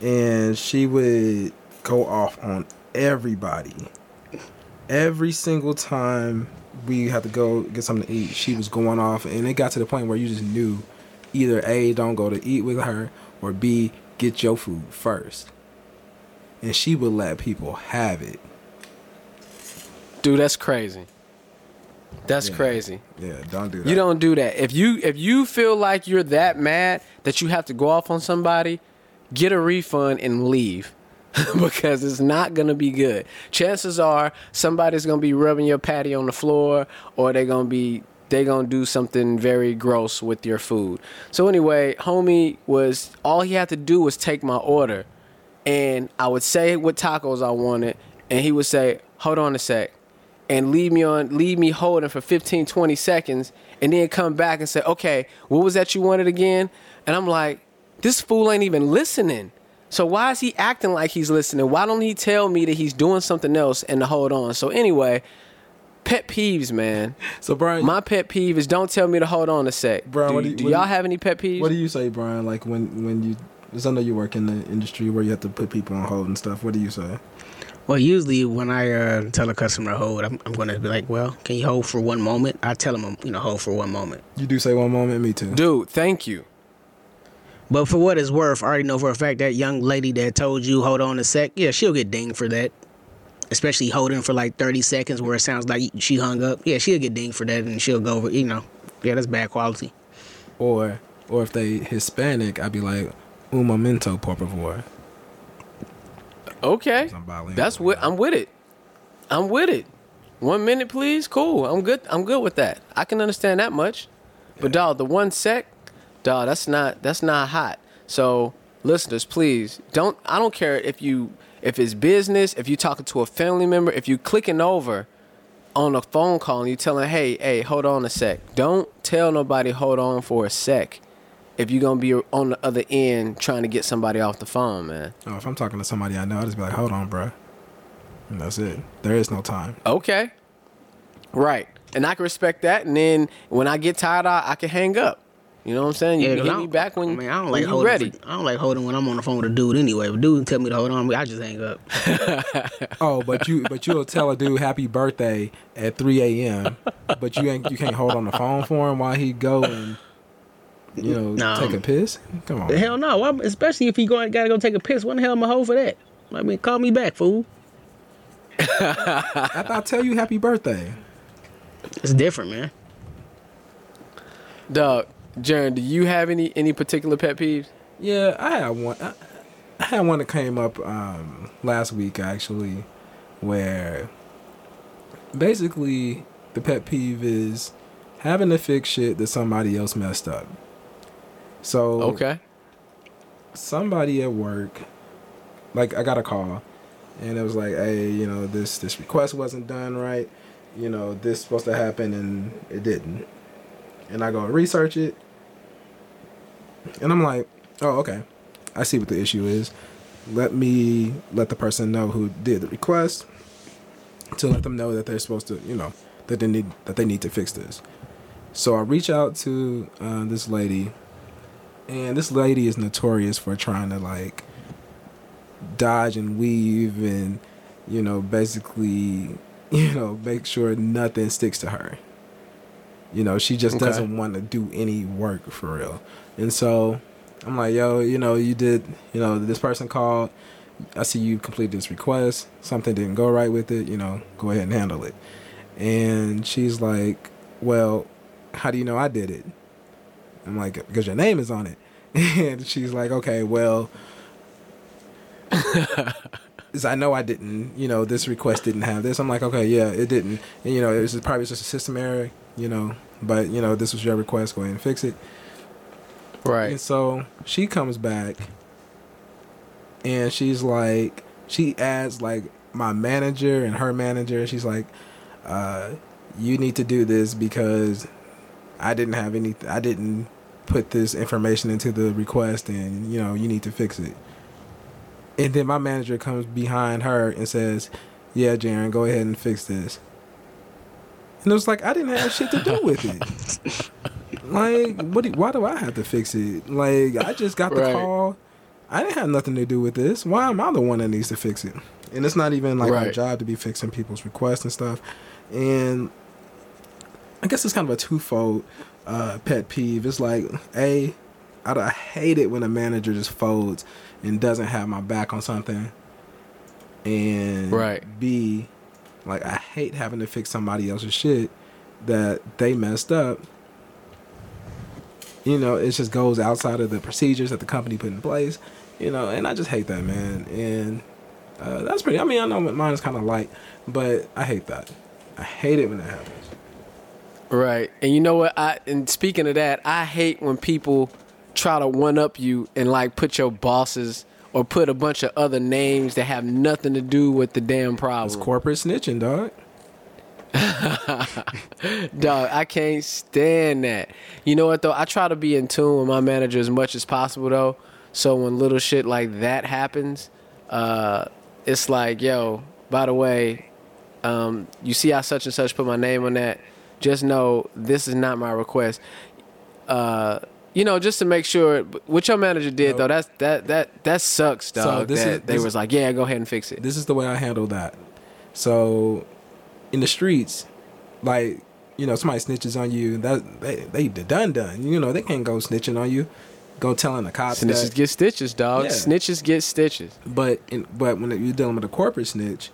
and she would go off on everybody. Every single time we had to go get something to eat, she was going off, and it got to the point where you just knew either a don't go to eat with her or b get your food first. And she would let people have it. Dude, that's crazy. That's Yeah. crazy. Yeah, don't do that. You don't do that. If you if you feel like you're that mad that you have to go off on somebody, get a refund and leave. because it's not gonna be good. Chances are somebody's gonna be rubbing your patty on the floor or they're gonna be they're gonna do something very gross with your food. So anyway, homie was all he had to do was take my order and I would say what tacos I wanted and he would say, Hold on a sec and leave me on leave me holding for 15 20 seconds and then come back and say okay what was that you wanted again? And i'm like this fool ain't even listening. So why is he acting like he's listening? Why don't he tell me that he's doing something else and to hold on? So anyway pet peeves man. So Brian, my pet peeve is don't tell me to hold on a sec. Bro, do, what do you, do y'all have any pet peeves? What do you say, Brian? Like when when you, because I know you work in the industry where you have to put people on hold and stuff. What do you say? Well, usually when I uh, tell a customer to hold, I'm, I'm going to be like, well, can you hold for one moment? I tell them, you know, hold for one moment. You do say one moment. Me too. dude thank you But for what it's worth, I already know for a fact that young lady that told you hold on a sec, yeah, she'll get dinged for that. Especially holding for like 30 seconds where it sounds like she hung up. Yeah, she'll get dinged for that and she'll go over, you know. Yeah, that's bad quality. Or or if they Hispanic, I'd be like, un momento, por favor. Okay. That's what I'm with it. I'm with it. One minute, please. Cool. I'm good. I'm good with that. I can understand that much. But dog, the one sec, dog, that's not that's not hot. So listeners, please don't. I don't care if you if it's business, if you talking to a family member, if you clicking over on a phone call and you telling, hey, hey, hold on a sec. Don't tell nobody hold on for a sec. If you're gonna be on the other end trying to get somebody off the phone, man. Oh, if I'm talking to somebody I know, I just be like, hold on, bro. And that's it. There is no time. Okay. Right. And I can respect that. And then when I get tired, I, I can hang up. You know what I'm saying? You Yeah, can 'cause I hit me back when, I mean, I don't when like you holding. ready. For, I don't like holding when I'm on the phone with a dude anyway. If a dude tell me to hold on, I just hang up. Oh, but you but you'll tell a dude happy birthday at 3 a.m. But you ain't you can't hold on the phone for him while he go and you know No. take a piss. Come on. Hell no. Why- especially if he going gotta go take a piss. When the hell am I hold for that? I mean, call me back, fool. After I tell you happy birthday. It's different, man. Doug, Jaron, do you have any any particular pet peeves? Yeah, I had one. I, I had one that came up um, last week actually, where basically the pet peeve is having to fix shit that somebody else messed up. So Okay. somebody at work, like I got a call, and it was like, hey, you know, this this request wasn't done right. You know, this supposed to happen and it didn't. And I go research it, and I'm like, oh, okay, I see what the issue is. Let me let the person know who did the request to let them know that they're supposed to, you know, that they need that they need to fix this. So I reach out to uh, this lady and this lady is notorious for trying to like dodge and weave and you know basically you know make sure nothing sticks to her. You know she just Okay. doesn't want to do any work for real. And so i'm like yo you know you did you know this person called. I see you completed this request. Something didn't go right with it you know go ahead and handle it. And she's like well how do you know i did it I'm like, because your name is on it. And she's like, okay, well, I know I didn't, you know, this request didn't have this. I'm like, okay, yeah, it didn't. And, you know, it was probably just a system error, you know, but, you know, this was your request. Go ahead and fix it. And Right. so she comes back and she's like, she adds like my manager and her manager. She's like, uh, you need to do this because I didn't have any, I didn't put this information into the request and, you know, you need to fix it. And then my manager comes behind her and says, yeah, Jaren, go ahead and fix this. And it was like I didn't have shit to do with it. like, what? Do, why do I have to fix it? Like, I just got the Right. call. I didn't have nothing to do with this. Why am I the one that needs to fix it? And it's not even like Right. job to be fixing people's requests and stuff. And I guess it's kind of a twofold uh, pet peeve. It's like, a, I, I hate it when a manager just folds and doesn't have my back on something. And Right. B, like I hate having to fix somebody else's shit that they messed up. You know, it just goes outside of the procedures that the company put in place. You know, and I just hate that, man. And uh, that's pretty. I mean, I know mine is kind of light, but I hate that. I hate it when that happens. Right. And you know what? I and speaking of that, I hate when people try to one up you and like put your bosses or put a bunch of other names that have nothing to do with the damn problem. It's corporate snitching, dog. Dog, I can't stand that. You know what though? I try to be in tune with my manager as much as possible though. So when little shit like that happens, uh, it's like, yo, by the way, um, you see how such and such put my name on that. Just know this is not my request. Uh, you know, just to make sure what your manager did though, that's that that that sucks, dog. this that is- they this- was like, yeah, go ahead and fix it. this is the way I handle that. So, in the streets, like you know, somebody snitches on you, that they they done done. You know, they can't go snitching on you, go telling the cops. Snitches that. get stitches, dog. Yeah. Snitches get stitches. But in, but when you're dealing with a corporate snitch,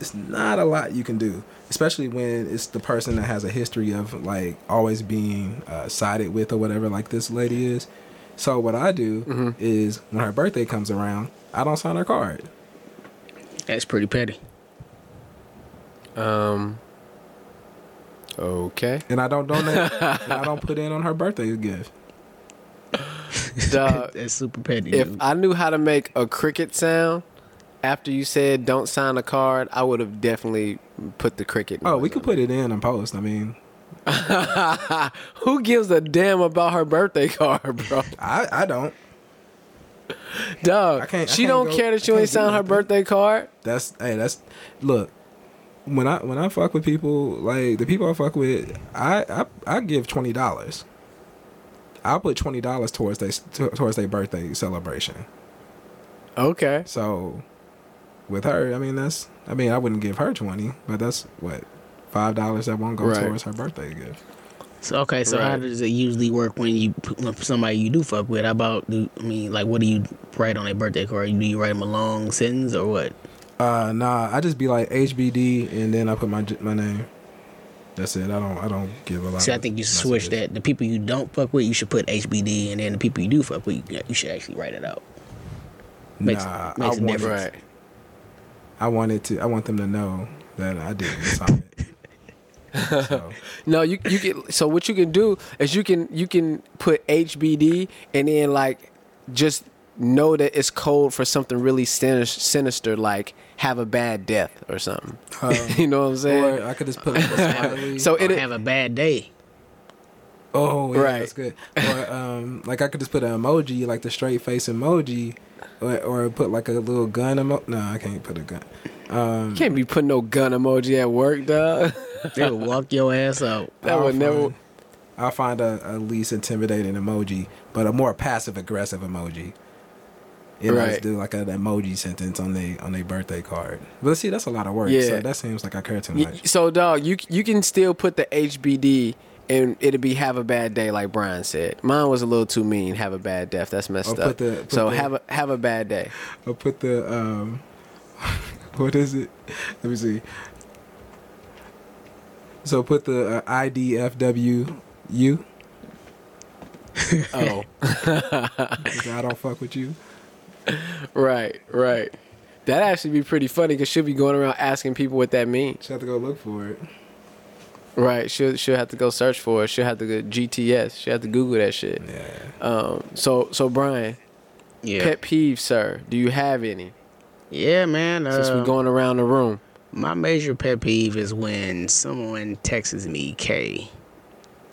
it's not a lot you can do, especially when it's the person that has a history of like always being uh, sided with or whatever, like this lady is. So what I do Mm-hmm. is when her birthday comes around, I don't sign her card. That's pretty petty. Um. Okay. and I don't donate. and I don't put in on her birthday gift. Dog, That's super petty. if dude. I knew how to make a cricket sound after you said don't sign a card, I would have definitely put the cricket. Oh, we could put it in and post. I mean. Who gives a damn about her birthday card, bro? I I don't. Dog, I can't- I she can't don't go- care that you ain't signed her birthday card. That's hey, that's look. When I when I fuck with people, like the people I fuck with, I I, I give twenty dollars. I'll put twenty dollars towards they towards their birthday celebration. Okay. So, with her, I mean that's I mean I wouldn't give her twenty, but that's what five dollars that won't go Right. towards her birthday gift. So okay, so how does it usually work when you when somebody you do fuck with? How about do I mean like what do you write on a birthday card? Do you write them a long sentence or what? Uh, nah, I just be like HBD and then I put my j- my name. That's it. I don't I don't give a lot. See, I think you should switch that. The people you don't fuck with, you should put HBD, and then the people you do fuck with, you, you should actually write it out. Makes- nah, makes I a want difference. Right. I wanted to. I want them to know that I didn't sign it. so, No, you you can. So what you can do is you can you can put HBD and then like just know that it's code for something really sinister, sinister like have a bad death or something. you know what I'm saying? or I could just put like a smiley. so it have a bad day. oh yeah, Right. that's good. Or um, like I could just put an emoji, like the straight face emoji, or, or put like a little gun emoji. No, I can't put a gun. Um, can't be putting no gun emoji at work, dog. They will walk your ass out. That I'll would never. I'll find a, a least intimidating emoji, but a more passive aggressive emoji. And I Right. just do like an emoji sentence on their on their birthday card. But see, that's a lot of work. Yeah. So that seems like I care too much. So, dog, you you can still put the HBD and it'd be have a bad day, like Brian said. Mine was a little too mean. Have a bad death. That's messed up. the- so the- have a have a bad day. I'll put the um, what is it? Let me see. So put the uh, IDFWU. Oh, I don't fuck with you. right, right. That actually be pretty funny because she'll be going around asking people what that means. Just have to go look for it. Right. She'll she'll have to go search for it. She'll have to go GTS. She'll have to Google that shit. Yeah. Um. So so Brian, Yeah, pet peeve, sir. Do you have any? yeah, man. Since Uh, we're going around the room. My major pet peeve is when someone texts me K,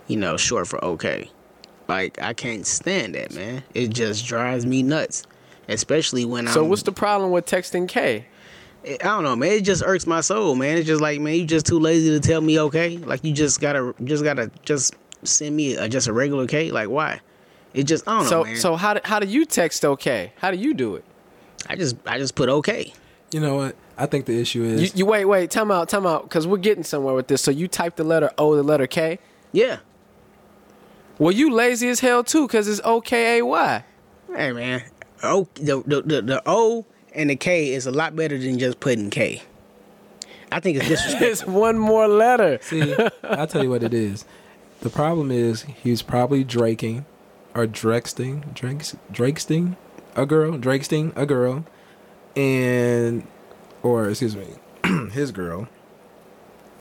you know, short for OK. Like I can't stand that, man. It just drives me nuts, especially when So I'm. So what's the problem with texting K? I don't know, man. It just irks my soul, man. It's just like, man, you just too lazy to tell me okay. Like you just gotta, just gotta, just send me a, just a regular K. Like why? It just I don't So know, man. so how do, how do you text okay? How do you do it? I just I just put okay. You know what? I think the issue You, is you wait wait time out time out because we're getting somewhere with this. So you type the letter O, the letter K. Yeah. Well, you lazy as hell too because it's O K A Y. Hey man. O the, the the the O and the K is a lot better than just putting K. I think it's disrespectful. It's one more letter. See, I'll tell you what it is. The problem is he's probably draking or drexting, drakes, drakesting a girl, drakesting a girl, and or excuse me, his girl.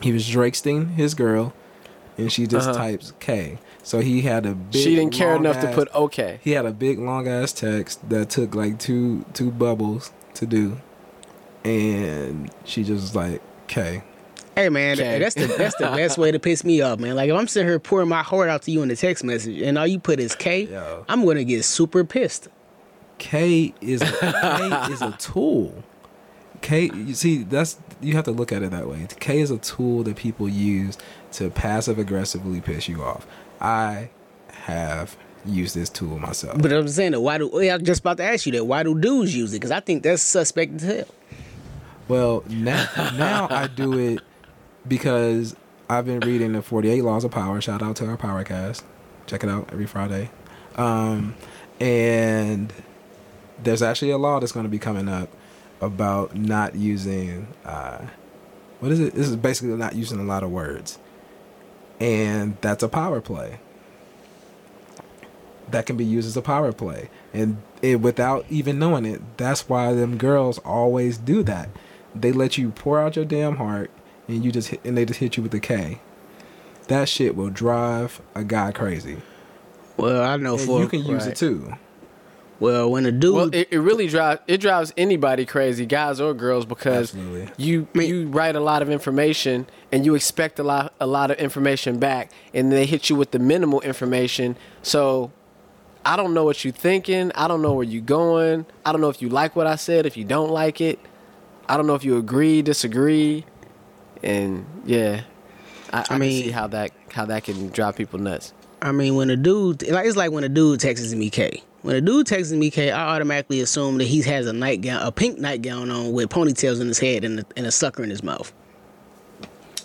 He was drakesting his girl, and she just Uh-huh. types K. So he had a big. She didn't care long enough to put okay. He had a big long ass text that took like two two bubbles to do, and she just was like K. Hey man, Okay. that's the that's the best way to piss me off, man. Like if I'm sitting here pouring my heart out to you in a text message and all you put is K, Yo. am gonna get super pissed. K is K is a tool. K, you see, that's you have to look at it that way. K is a tool that people use to passive aggressively piss you off. I have used this tool myself. But I'm saying that why do yeah, I'm just about to ask you that why do dudes use it? Because I think that's suspect as hell. Well, now now I do it because I've been reading the 48 Laws of Power. Shout out to our Powercast. Check it out every Friday. Um, and there's actually a law that's going to be coming up about not using uh, what is it? This is basically not using a lot of words, and that's a power play. That can be used as a power play, and it, without even knowing it, that's why them girls always do that. They let you pour out your damn heart, and you just hit, and they just hit you with a K. That shit will drive a guy crazy. Well, I know And for you can use right. it too. Well, when a dude Well, it, it really drives it drives anybody crazy, guys or girls, because Absolutely. you you write a lot of information and you expect a lot a lot of information back, and they hit you with the minimal information. So I don't know what you're thinking. I don't know where you're going. I don't know if you like what I said. If you don't like it, I don't know if you agree, disagree, and yeah, I, I, can mean- see how that how that can drive people nuts. I mean, when a dude, like it's like when a dude texts me K. When a dude texts me K, I automatically assume that he has a nightgown, a pink nightgown on with ponytails in his head and a, and a sucker in his mouth.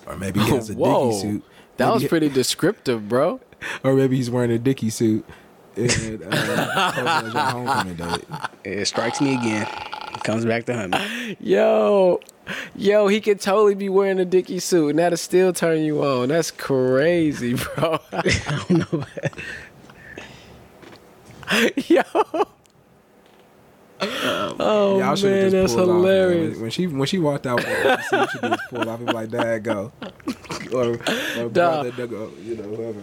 Or maybe he has a Whoa, Dickie suit. that Maybe was he- pretty descriptive, bro. Or maybe he's wearing a Dickie suit. And uh, your homecoming date. It strikes me again. It comes back to hunt me. Yo, yo, he could totally be wearing a Dickie suit and that'll still turn you on. That's crazy, bro. I don't know. yo. Oh Y'all should man, have just that's pulled off. man. hilarious. When, when she when she walked out, man, she should have just pulled off and be like, "Dad, go," or, or brother, go, you know, whoever.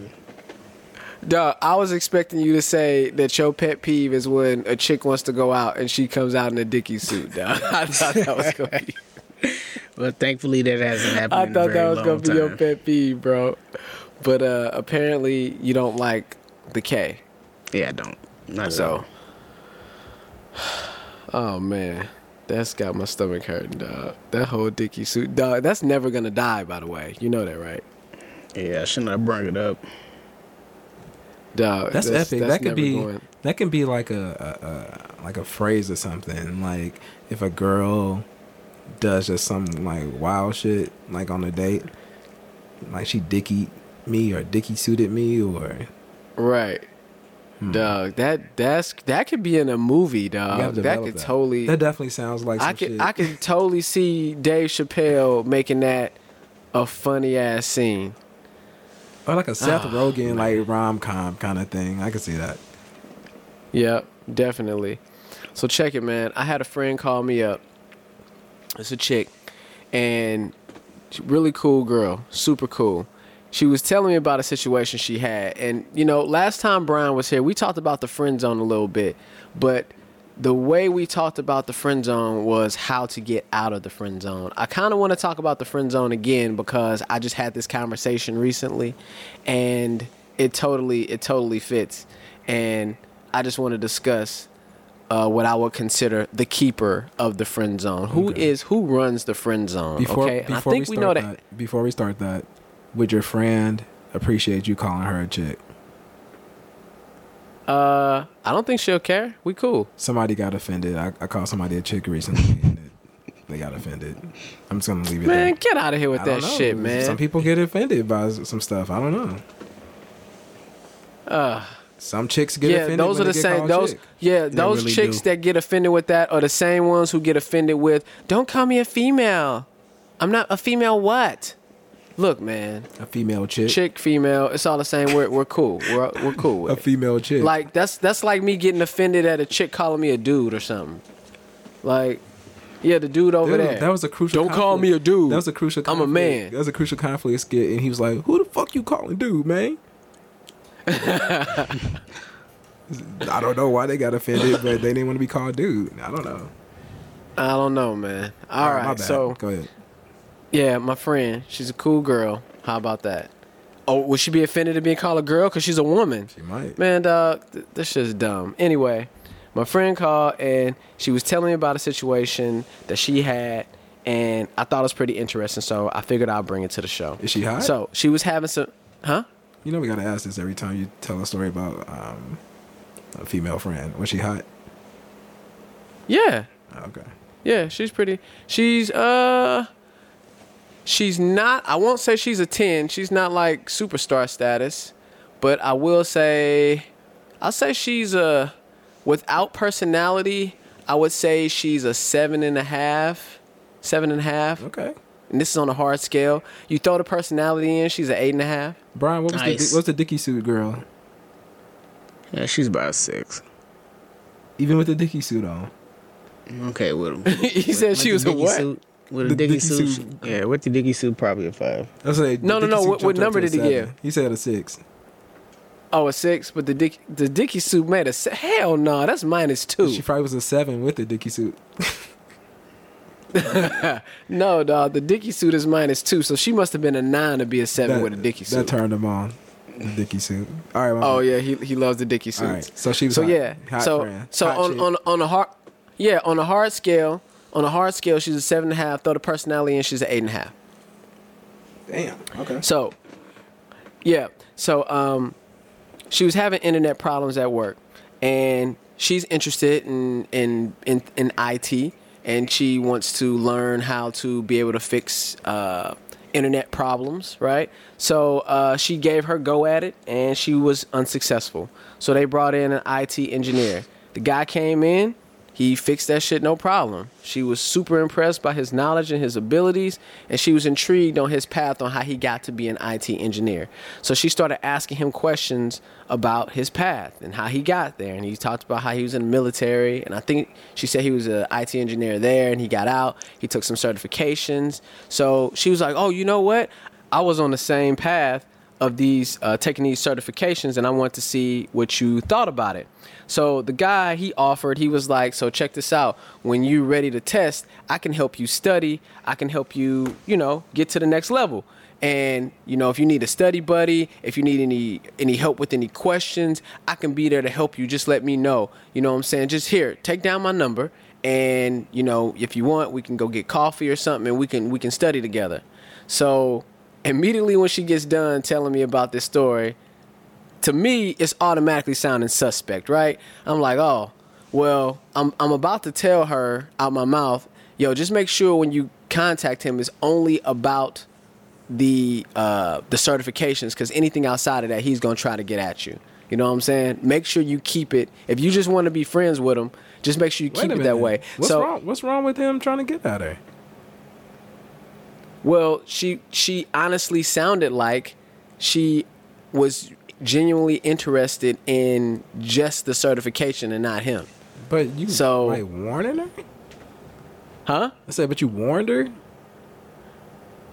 Dog, I was expecting you to say that your pet peeve is when a chick wants to go out and she comes out in a Dickie suit. Dog. I thought that was gonna be. But thankfully, that hasn't happened. I thought that was gonna long be your pet peeve, bro. But uh apparently you don't like the K. Yeah, I don't. Not So, oh man, that's got my stomach hurting, dog. That whole Dickie suit, dog. That's never gonna die, by the way. You know that, right, Yeah, I shouldn't have brought it up. Dog? That's, epic. that could be going- that can be like a, a, a like a phrase or something. Like if a girl does just some like wild shit, like on a date, like she Dickie me or Dickie suited me or right. Hmm. Dog, that that's that could be in a movie, dog. That could totally. That definitely sounds like I could shit. I could totally see Dave Chappelle making that a funny ass scene. Or like a Seth Oh, Rogen like rom com kind of thing. I could see that. Yep, definitely. So check it, man. I had a friend call me up. It's a chick, and really cool girl, super cool. She was telling me about a situation she had, and you know, last time Brian was here, we talked about the friend zone a little bit, but the way we talked about the friend zone was how to get out of the friend zone. I kind of want to talk about the friend zone again because I just had this conversation recently, and it totally it totally fits, and I just want to discuss uh, what I would consider the keeper of the friend zone. Who is Okay. who runs the friend zone? Before okay, and I think we we, know that. that, before we start that, would your friend appreciate you calling her a chick? Uh, I don't think she'll care. We cool. Somebody got offended. I, I called somebody a chick recently, and it, they got offended. I'm just gonna leave it Man, there. get out of here with I that shit, man. Some people get offended by some stuff. I don't know. Uh, Some chicks get yeah, offended. those are the same. Those chick. yeah, those really chicks do. that get offended with that are the same ones who get offended with. Don't call me a female. I'm not a female. What? Look, man, a female chick. chick, female, it's all the same. We're we're cool. We're we're cool with A it. female chick. Like that's that's like me getting offended at a chick calling me a dude or something. Like, yeah, the dude over Dude, there. That was a crucial. Don't call conflict. me a dude. That was a crucial. I'm a man. That was a crucial conflict skit, and he was like, "Who the fuck you calling dude, man?" I don't know why they got offended, but they didn't want to be called dude. I don't know. I don't know, man. All oh, my right, bad. so go ahead. Yeah, my friend, she's a cool girl. How about that? Oh, would she be offended at being called a girl because she's a woman? She might. Man, dog, th- this shit's dumb. Anyway, my friend called and she was telling me about a situation that she had, and I thought it was pretty interesting. So I figured I'd bring it to the show. Is she hot? So she was having some, huh? You know we gotta ask this every time you tell a story about um, a female friend. Was she hot? Yeah, okay. yeah, she's pretty. She's uh, she's not. I won't say she's a ten. She's not like superstar status, but I will say, I'll say she's a, without personality. I would say she's a seven and a half, seven and a half. Okay. And this is on a hard scale. You throw the personality in, she's an eight and a half. Brian, what was Nice. the what's the Dickie suit girl? Yeah, she's about six. Even with the Dickie suit on. Okay, with him. he said she was a what? With The a Dickie Dickie suit. suit. Yeah, with the Dickie suit, probably a five. I say No, no, no, what- what number did he give? He said a six. Oh, a six, but the Dick the Dickie suit made a se- hell no. That's minus two. She probably was a seven with the Dickie suit. no, dog. The Dickie suit is minus two, so she must have been a nine to be a seven That- with a Dickie That suit. turned him on. The Dickie suit. All right. my oh bad. yeah, he he loves the Dickie All suits. right. So she was. So hot. yeah, Hot so friend. so Hot on on on a hard yeah on a hard scale on a hard scale she's a seven and a half. Throw the personality in, she's an eight and a half. Damn. Okay. So, yeah. So, um, she was having internet problems at work, and she's interested in in in, in IT, and she wants to learn how to be able to fix uh, internet problems. Right. So uh, she gave her go at it, and she was unsuccessful. So they brought in an IT engineer. The guy came in. He fixed that shit no problem. She was super impressed by his knowledge and his abilities, and she was intrigued on his path on how he got to be an IT engineer. So she started asking him questions about his path and how he got there. And he talked about how he was in the military, and I think she said he was an IT engineer there, and he got out. He took some certifications. So she was like, "Oh, you know what? I was on the same path of these uh, taking these certifications, and I want to see what you thought about it." So the guy he offered, he was like, "So check this out. When you ready to test, I can help you study. I can help you, you know, get to the next level. And you know, if you need a study buddy, if you need any any help with any questions, I can be there to help you. Just let me know. You know what I'm saying? Just here, take down my number, and you know, if you want, we can go get coffee or something, and we can we can study together." So immediately when she gets done telling me about this story, to me, it's automatically sounding suspect, right? I'm like, oh, well, I'm I'm about to tell her out my mouth, yo, just make sure when you contact him it's only about the uh, the certifications, because anything outside of that, he's gonna try to get at you. You know what I'm saying? Make sure you keep it. If you just want to be friends with him, just make sure you Wait keep it that way. What's so, wrong? What's wrong with him trying to get at her? Well, she she honestly sounded like she was genuinely interested in just the certification and not him. But you So- like warning her? Huh? I said, but you warned her.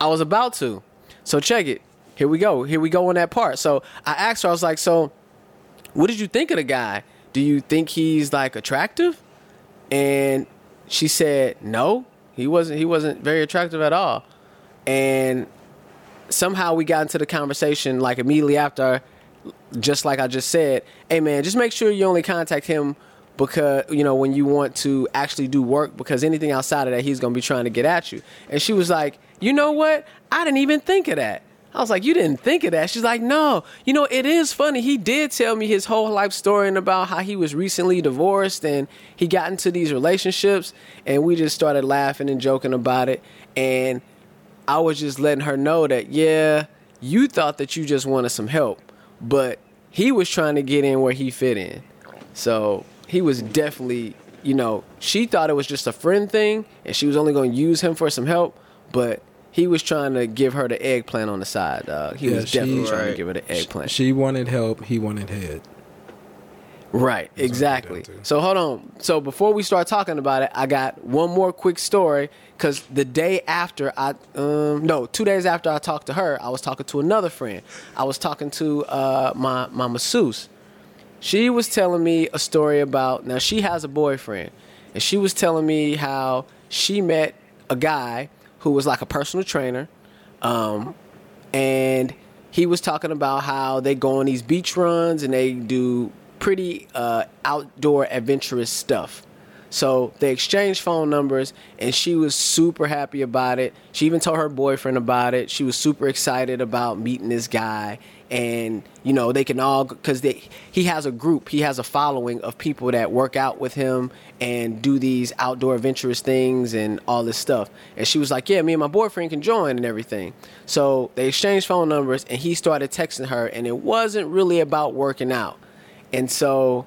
I was about to. So check it. Here we go. Here we go on that part. So I asked her, I was like, so what did you think of the guy? Do you think he's like attractive? And she said, no, he wasn't he wasn't very attractive at all. And somehow we got into the conversation like immediately after just like I just said, hey man, just make sure you only contact him because you know when you want to actually do work because anything outside of that he's going to be trying to get at you. And she was like you know what? I didn't even think of that. I was like you didn't think of that? She's like no. You know it is funny. He did tell me his whole life story and about how he was recently divorced and he got into these relationships and we just started laughing and joking about it. And i was just letting her know that yeah you thought that you just wanted some help but he was trying to get in where he fit in so he was definitely, you know, she thought it was just a friend thing and she was only going to use him for some help, but he was trying to give her the eggplant on the side. Dog. He Yeah, was definitely she- trying to give her the eggplant. She wanted help. He wanted head. Right, what it exactly. came down to. So hold on. So before we start talking about it, I got one more quick story because the day after I, um, no, two days after I talked to her, I was talking to another friend. I was talking to uh, my my masseuse. She was telling me a story about now she has a boyfriend, and she was telling me how she met a guy who was like a personal trainer, um, and he was talking about how they go on these beach runs and they do pretty uh, outdoor adventurous stuff. So they exchanged phone numbers, and she was super happy about it. She even told her boyfriend about it. She was super excited about meeting this guy, and you know they can all because he has a group, he has a following of people that work out with him and do these outdoor adventurous things and all this stuff. And she was like, "Yeah, me and my boyfriend can join and everything." So they exchanged phone numbers, and he started texting her, and it wasn't really about working out. And so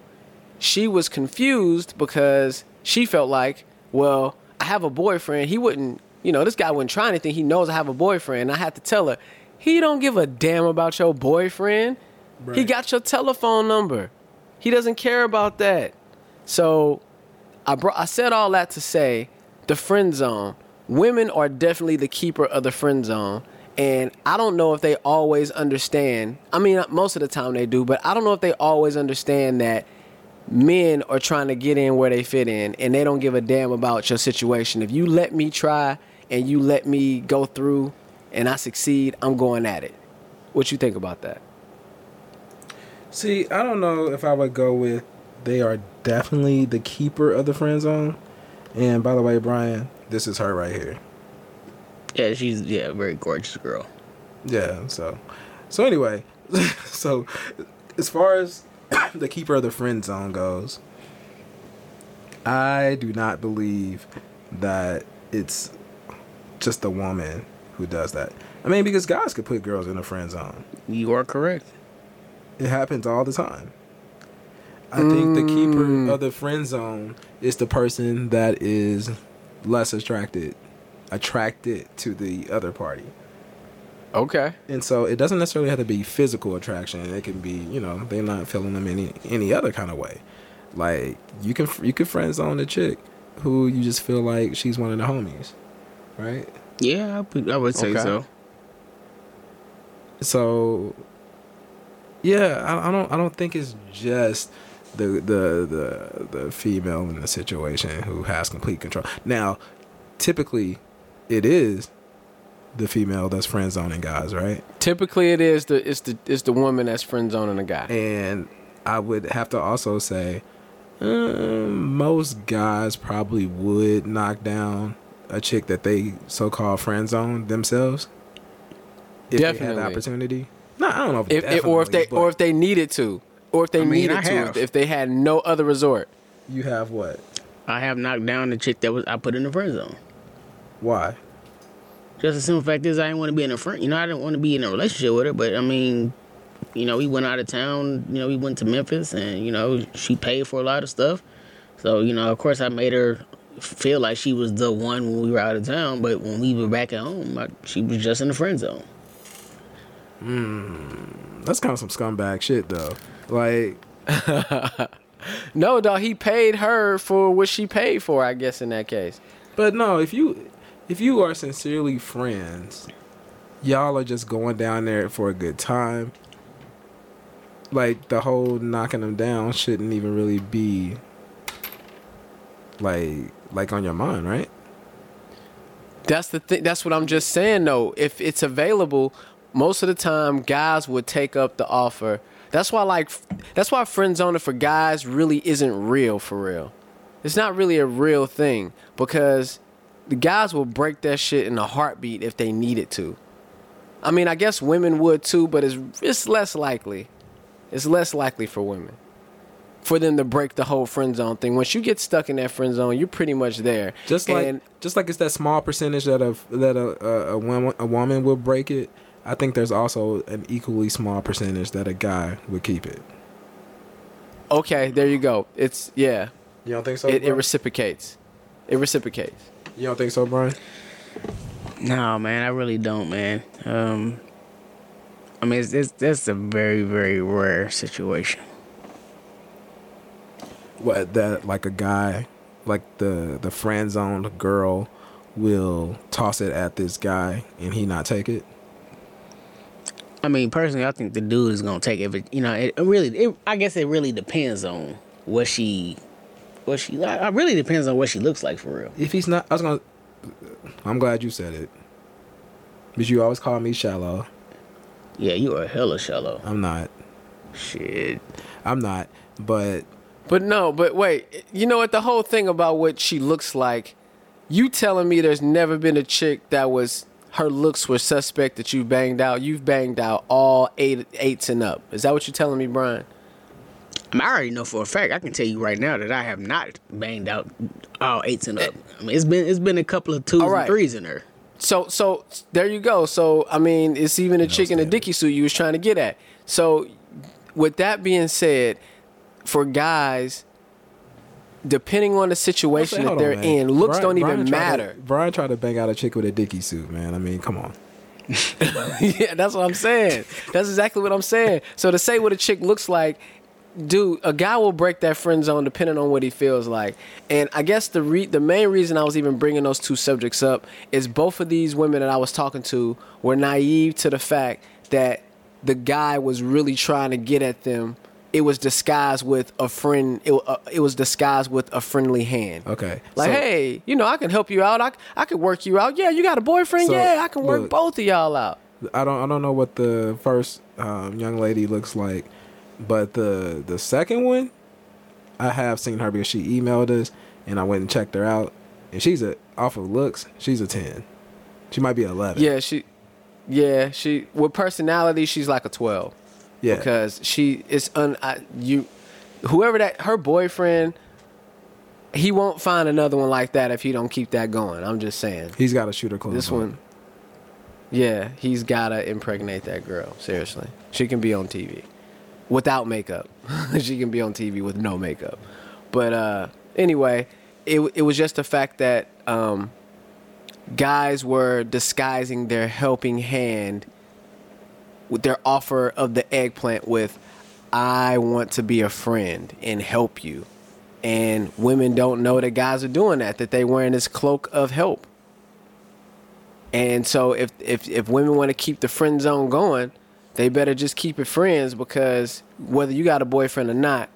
she was confused because she felt like, well, I have a boyfriend. He wouldn't, you know, this guy wouldn't try anything. He knows I have a boyfriend. I had to tell her, he don't give a damn about your boyfriend. He got your telephone number. He doesn't care about that. So I brought I said all that to say the friend zone. Women are definitely the keeper of the friend zone. And I don't know if they always understand. I mean, most of the time they do, but I don't know if they always understand that men are trying to get in where they fit in and they don't give a damn about your situation. If you let me try and you let me go through and I succeed, I'm going at it. What you think about that? See, I don't know if I would go with they are definitely the keeper of the friend zone. And by the way, Brian, this is her right here. Yeah, she's yeah, a very gorgeous girl. Yeah, so so anyway, so as far as the keeper of the friend zone goes, I do not believe that it's just a woman who does that. I mean, because guys could put girls in a friend zone. You are correct. It happens all the time. I think the keeper mm. of the friend zone is the person that is less attracted attracted to the other party. Okay. And so it doesn't necessarily have to be physical attraction. It can be, you know, they're not feeling them any any other kind of way. Like you can you can friend zone a chick who you just feel like she's one of the homies, right? Yeah, I would, I would say Okay. so. So yeah, I, I don't I don't think it's just the the the the female in the situation who has complete control. Now, typically, it is the female that's friend zoning guys, right? Typically, it is the it's the it's the woman that's friend zoning a guy. And I would have to also say, um, most guys probably would knock down a chick that they so called friend zone themselves. If they had the opportunity. No, I don't know if, If, if- or if they or if they needed to, or if they I mean, needed I to, have. if they had no other resort. you have what? I have knocked down the chick that was I put in the friend zone. Why? Just the simple fact is I didn't want to be in a friend. You know, I didn't want to be in a relationship with her. But I mean, you know, we went out of town. You know, we went to Memphis, and you know, she paid for a lot of stuff. So you know, of course, I made her feel like she was the one when we were out of town. But when we were back at home, I, she was just in the friend zone. Hmm, That's kind of some scumbag shit, though. Like, No, dog, he paid her for what she paid for. I guess in that case. but no, if you if you are sincerely friends, y'all are just going down there for a good time. Like the whole knocking them down shouldn't even really be like like on your mind, right? That's the thing. That's what I'm just saying. though. if it's available, most of the time guys would take up the offer. That's why like that's why friend zoning for guys really isn't real for real. It's not really a real thing because the guys will break that shit in a heartbeat if they needed to. I mean, I guess women would too, but it's it's less likely. It's less likely for women for them to break the whole friend zone thing. Once you get stuck in that friend zone, you're pretty much there. Just like And- just like it's that small percentage that a that a a, woman, a woman will break it. I think there's also an equally small percentage that a guy would keep it. okay, there you go. It's yeah, You don't think so? it, it reciprocates. It reciprocates. You don't think so, Brian? No, man, I really don't, man. Um, I mean, it's, it's that's a very, very rare situation. What that like a guy, like the the friend zoned girl, will toss it at this guy and he not take it. I mean, personally, I think the dude is gonna take it. But you know, it, it really, it, I guess it really depends on what she, what she. like. It really depends on what she looks like for real. If he's not, I was gonna. I'm glad you said it. But you always call me shallow. Yeah, you are hella shallow. I'm not. Shit. I'm not. But But no, but wait, you know what? The whole thing about what she looks like, you telling me there's never been a chick that was her looks were suspect that you banged out. You've banged out all eight eights and up. Is that what you're telling me, Brian? I, mean, I already know for a fact. I can tell you right now that I have not banged out all eights and up. I mean, it's been it's been a couple of twos All right. and threes in there. So so there you go. So I mean, it's even a chick in a standard. Dickie suit you was trying to get at. So with that being said, for guys, depending on the situation that they're man. in, looks Brian- don't even Brian tried to- matter. Brian tried to bang out a chick with a Dickie suit, man. I mean, come on. yeah, that's what I'm saying. That's exactly what I'm saying. So to say what a chick looks like, dude, a guy will break that friend zone depending on what he feels like. And I guess the re- the main reason I was even bringing those two subjects up is both of these women that I was talking to were naive to the fact that the guy was really trying to get at them. It was disguised with a friend. It, uh, it was disguised with a friendly hand. Okay. Like, so- hey, you know, I can help you out. I, I can work you out. Yeah, you got a boyfriend. So, yeah, I can work look. both of y'all out. I don't I don't know what the first um, young lady looks like, but the the second one, I have seen her because she emailed us and I went and checked her out, and she's a off of looks, she's a ten. She might be eleven. Yeah, she. Yeah, she with personality, she's like a twelve yeah. because she is un. I, you, whoever that her boyfriend, he won't find another one like that if he don't keep that going. I'm just saying. He's got to shoot her clothes. This on. one, yeah, he's gotta impregnate that girl. Seriously, she can be on TV without makeup. she can be on TV with no makeup. But uh, anyway, it it was just the fact that um, guys were disguising their helping hand with their offer of the eggplant with I want to be a friend and help you. And women don't know that guys are doing that, that they wearing this cloak of help. And so if if if women want to keep the friend zone going, they better just keep it friends because whether you got a boyfriend or not,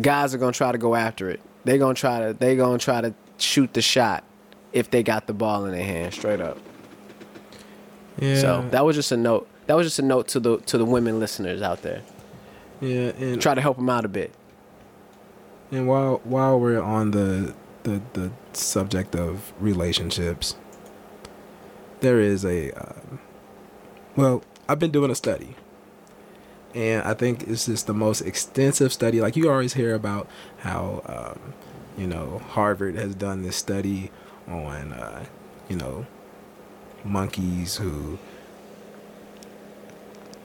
guys are gonna try to go after it. They gonna try to they gonna try to shoot the shot if they got the ball in their hand straight up. Yeah. So that was just a note. That was just a note to the to the women listeners out there. yeah, and Try to help them out a bit. And while while we're on the the the subject of relationships, there is a um, well, I've been doing a study, and I think it's just the most extensive study. Like you always hear about how um, you know Harvard has done this study on uh, you know monkeys who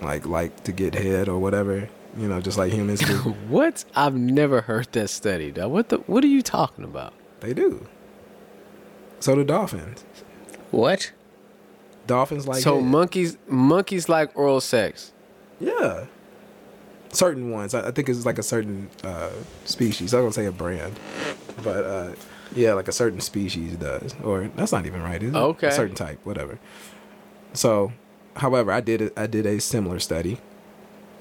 like like to get head or whatever. You know, just like humans do. What? I've never heard that study. Though. What the? What are you talking about? They do. So do dolphins. What? Dolphins like so it. monkeys monkeys like oral sex. yeah. Certain ones. I, I think it's like a certain uh, species. I'm gonna say a brand, but uh, yeah, like a certain species does. Or that's not even right. Is it? Okay. A certain type, whatever. So, however, I did it. I did a similar study.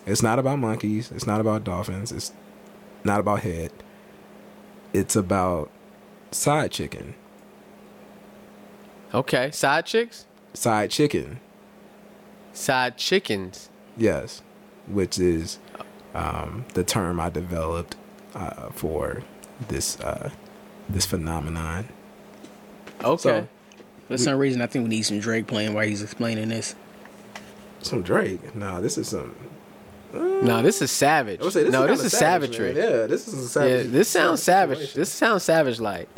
It's not about monkeys. It's not about dolphins. It's not about head. It's about side chicken. Okay, side chicks, Side chicken. side chickens. Yes, which is um, the term I developed uh, for this uh, this phenomenon. Okay. So- For some reason, I think we need some Drake playing while he's explaining this. Some Drake. No, this is some. no, this is savage. I would say this no, is this is savage, savagery. man. Yeah, this is a Yeah, savage. this sounds savage. situation. This sounds savage like.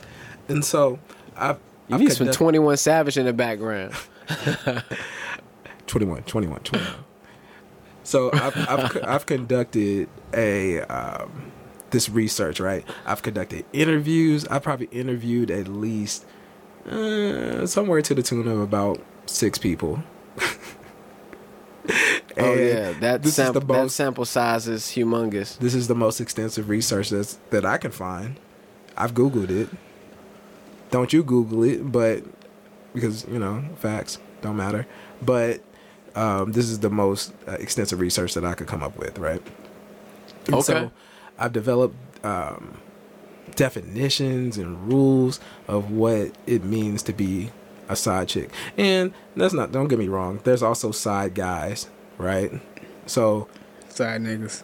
and so I've. You I've need some 21 Savage in the background. 21, 21, 21. So I've, I've, I've conducted a um, this research, right? I've conducted interviews. I probably interviewed at least uh, somewhere to the tune of about six people. oh yeah, that sample the that sample size is humongous. this is the most extensive research that's, that I can find. I've googled it. Don't you Google it? But because you know facts don't matter. But um, this is the most uh, extensive research that I could come up with, right? And Okay. So I've developed um, definitions and rules of what it means to be a side chick, and that's not. Don't get me wrong. There's also side guys, right? So, Side niggas.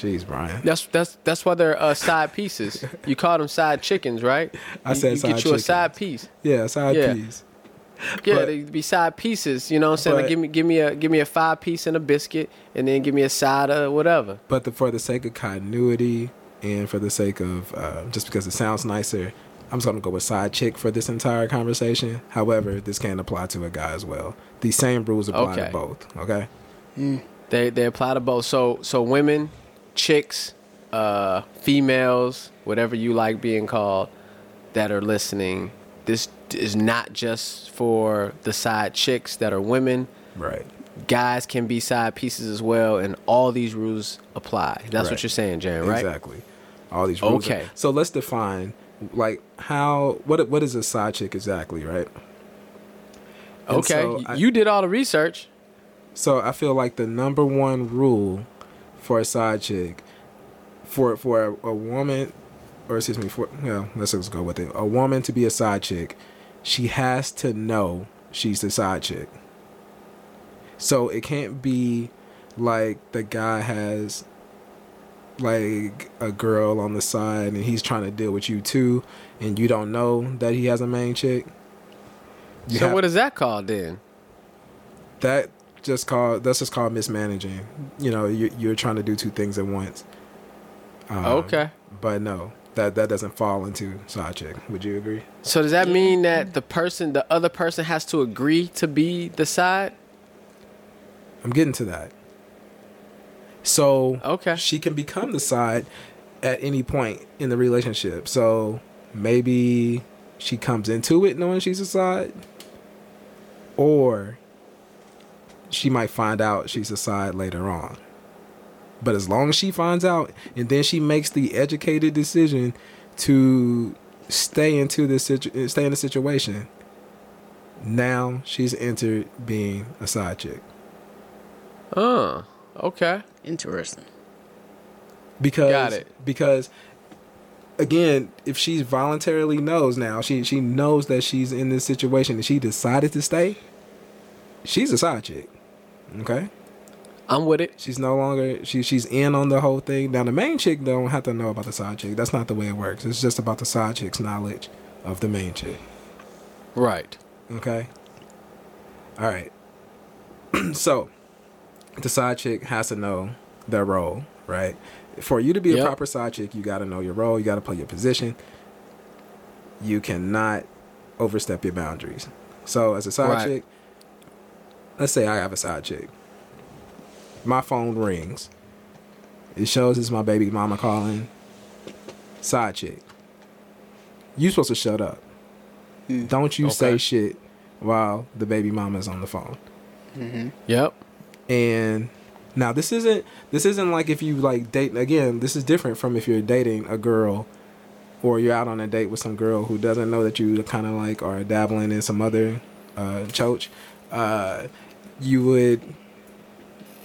Geez, Brian. That's that's that's why they're uh, side pieces. You call them side chickens, right? I You- said you side get you chickens. a side piece. Yeah, side Yeah. piece. Yeah, But- they be side pieces. You know what I'm saying? Like, give me give me a give me a five piece and a biscuit, and then give me a side of whatever. But the, for the sake of continuity and for the sake of uh, just because it sounds nicer, I'm just gonna go with side chick for this entire conversation. However, this can apply to a guy as well. These same rules apply Okay. to both. Okay. They they apply to both. So so women, chicks, uh, females, whatever you like being called, that are listening. This is not just for the side chicks that are women. Right. Guys can be side pieces as well, and all these rules apply. That's Right. what you're saying, Jan, right? Exactly. All these rules. Okay. So let's define like how what what is a side chick exactly, right? And Okay, so I- you did all the research. So I feel like the number one rule for a side chick, for for a, a woman, or excuse me, for well, let's just go with it. A woman to be a side chick, she has to know she's the side chick. So it can't be like the guy has like a girl on the side and he's trying to deal with you too, and you don't know that he has a main chick. You so have- what is that called then? that just called that's just called mismanaging. You know, you, you're trying to do two things at once. Um, Okay. but no, that that doesn't fall into side chick. Would you agree? So does that mean that the person, the other person, has to agree to be the side? I'm getting to that. So Okay. she can become the side at any point in the relationship. So maybe she comes into it knowing she's a side, or she might find out she's a side later on. But as long as she finds out and then she makes the educated decision to stay into this situ- stay in the situation, now she's entered being a side chick. Oh, okay. Interesting. because Got it. because again if she voluntarily knows now she she knows that she's in this situation and she decided to stay she's a side chick okay I'm with it. she's no longer she she's in on the whole thing now the main chick don't have to know about the side chick that's not the way it works it's just about the side chick's knowledge of the main chick Right. Okay. All right. so, the side chick has to know their role, right? For you to be a proper side chick, you got to know your role. You got to play your position. You cannot overstep your boundaries. So, as a side Right. chick, let's say I have a side chick. My phone rings. It shows it's my baby mama calling. Side chick. You supposed to shut up. Don't you say shit while the baby mama's on the phone. Yep. And now this isn't this isn't like if you like date again, this is different from if you're dating a girl or you're out on a date with some girl who doesn't know that you kind of like are dabbling in some other uh choach. Uh you would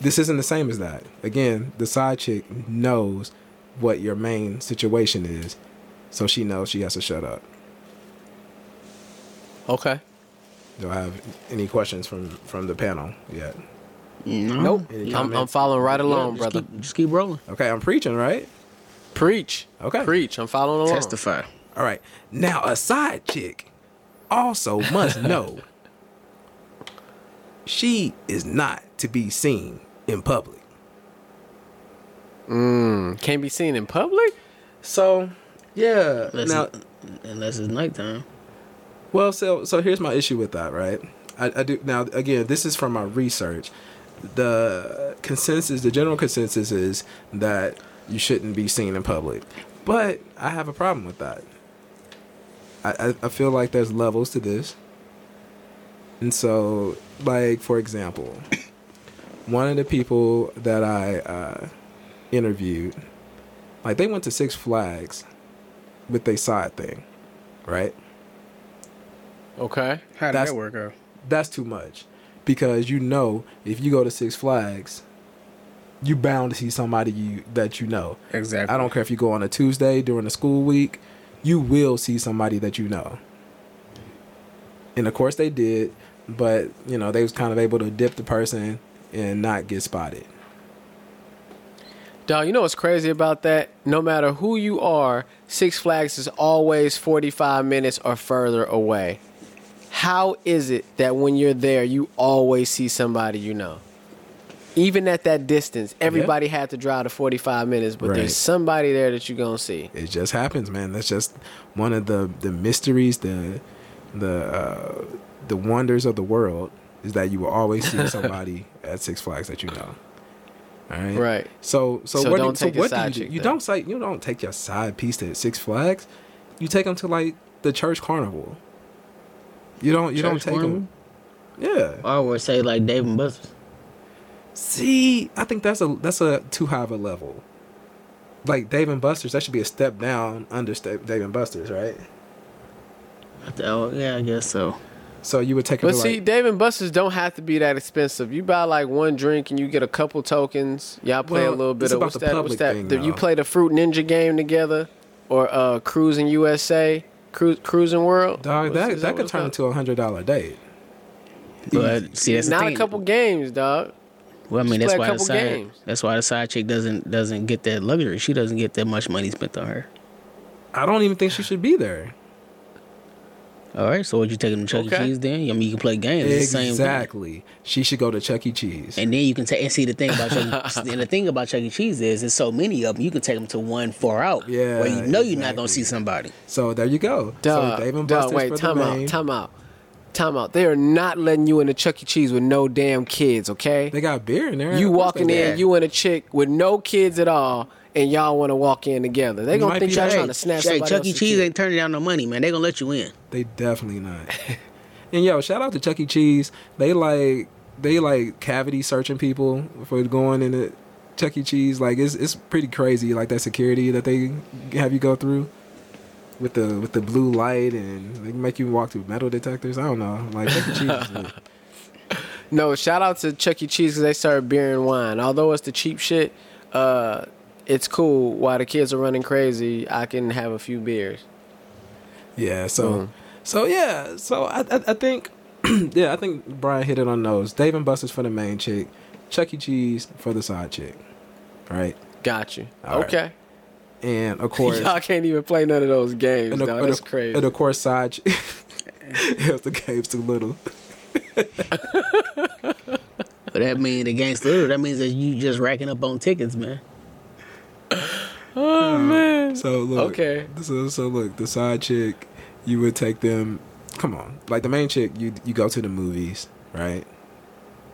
this isn't the same as that. Again, the side chick knows what your main situation is. So she knows she has to shut up. Okay. Do I have any questions from from the panel yet? No. Nope. I'm, I'm following right Yeah, along, just brother. Keep, just keep rolling. Okay, I'm preaching, right? Preach. Okay. Preach. I'm following along. Testify. All right. Now, a side chick also must know she is not to be seen in public. Mm, can't be seen in public. So, yeah. Unless, now, it- unless it's nighttime. well, so so here's my issue with that, right? I, I do now. Again, this is from my research. The consensus, the general consensus, is that you shouldn't be seen in public, but I have a problem with that. I, I, I feel like there's levels to this. And so, like, for example, one of the people that I uh, interviewed, like, they went to Six Flags with their side thing, right? Okay. How did That's- that work out? That's too much. Because you know, if you go to Six Flags, you bound to see somebody you that you know. Exactly. I don't care if you go on a Tuesday during the school week, you will see somebody that you know. And of course they did, but you know, they was kind of able to dip the person and not get spotted. Dog, you know what's crazy about that? No matter who you are, Six Flags is always 45 minutes or further away. How is it that when you're there, you always see somebody you know? Even at that distance, everybody had to drive to 45 minutes, but Right. there's somebody there that you're going to see. It just happens, man. That's just one of the the mysteries, the the uh, the wonders of the world is that you will always see somebody at Six Flags that you know. All right. Right. So so, So what don't do, so take your what do you do? chick You then. don't say you don't take your side piece to Six Flags. You take them to like the church carnival. You don't you don't Church take them. Yeah. I would say like Dave and Buster's. See, I think that's a that's a too high of a level. Like Dave and Buster's, that should be a step down under Sta- Dave and Buster's, right? Oh yeah, I guess so. So you would take them But see, like, Dave and Buster's don't have to be that expensive. You buy like one drink and you get a couple tokens. Y'all play Well, a little bit it's of about what's the that? What's public that? thing, The- you play the Fruit Ninja game together, or uh, Cruis'n USA, Cruise Cruis'n World. dog. What's- That is that what could turn into a hundred dollar date. But see, that's the Not thing. a couple games, dog. Well, I mean, Just that's why the side. games. That's why the side chick doesn't doesn't get that luxury. She doesn't get that much money spent on her. I don't even think she should be there. All right, so would you take them to Chuck Okay. E. Cheese then? I mean, you can play games. It's the same thing. Exactly. She should go to Chuck E. Cheese. And then you can take and see the thing about Chuck. E. and the thing about Chuck E. Cheese is, there's so many of them. You can take them to one far out. Yeah, where you know you're not gonna see somebody. So there you go. Dog, so Dave and dog, Buster's wait, for time the out, main. time out, time out. They are not letting you in a Chuck E. Cheese with no damn kids, okay? They got beer in there. you walking in, do. you and a chick with no kids at all, and y'all want to walk in together. They gonna might think be y'all right. trying to snatch Hey, somebody Chuck E. else's Cheese kid. ain't turning down no money, man. They gonna let you in. They definitely not. and yo, shout out to Chuck E. Cheese. They like they like cavity searching people for going into Chuck E. Cheese. Like it's it's pretty crazy. Like that security that they have you go through with the with the blue light and they make you walk through metal detectors. I don't know. Like Chuck E. Cheese. is. No, shout out to Chuck E. Cheese because they serve beer and wine. Although it's the cheap shit, uh, it's cool. While the kids are running crazy, I can have a few beers. Yeah. So Mm. so yeah. So I I, I think yeah I think Brian hit it on those. Dave and Buster's for the main chick. Chuck E. Cheese for the side chick. Right. Got you. All right. okay. And of course. Y'all can't even play none of those games. And dog. of, and That's of- crazy. And of course, Saj. If the game's too little. But that means against little. That means that you just racking up on tickets, man. oh man. So look. Okay. So so look, the side chick, you would take them. Come on, like the main chick, you you go to the movies, right?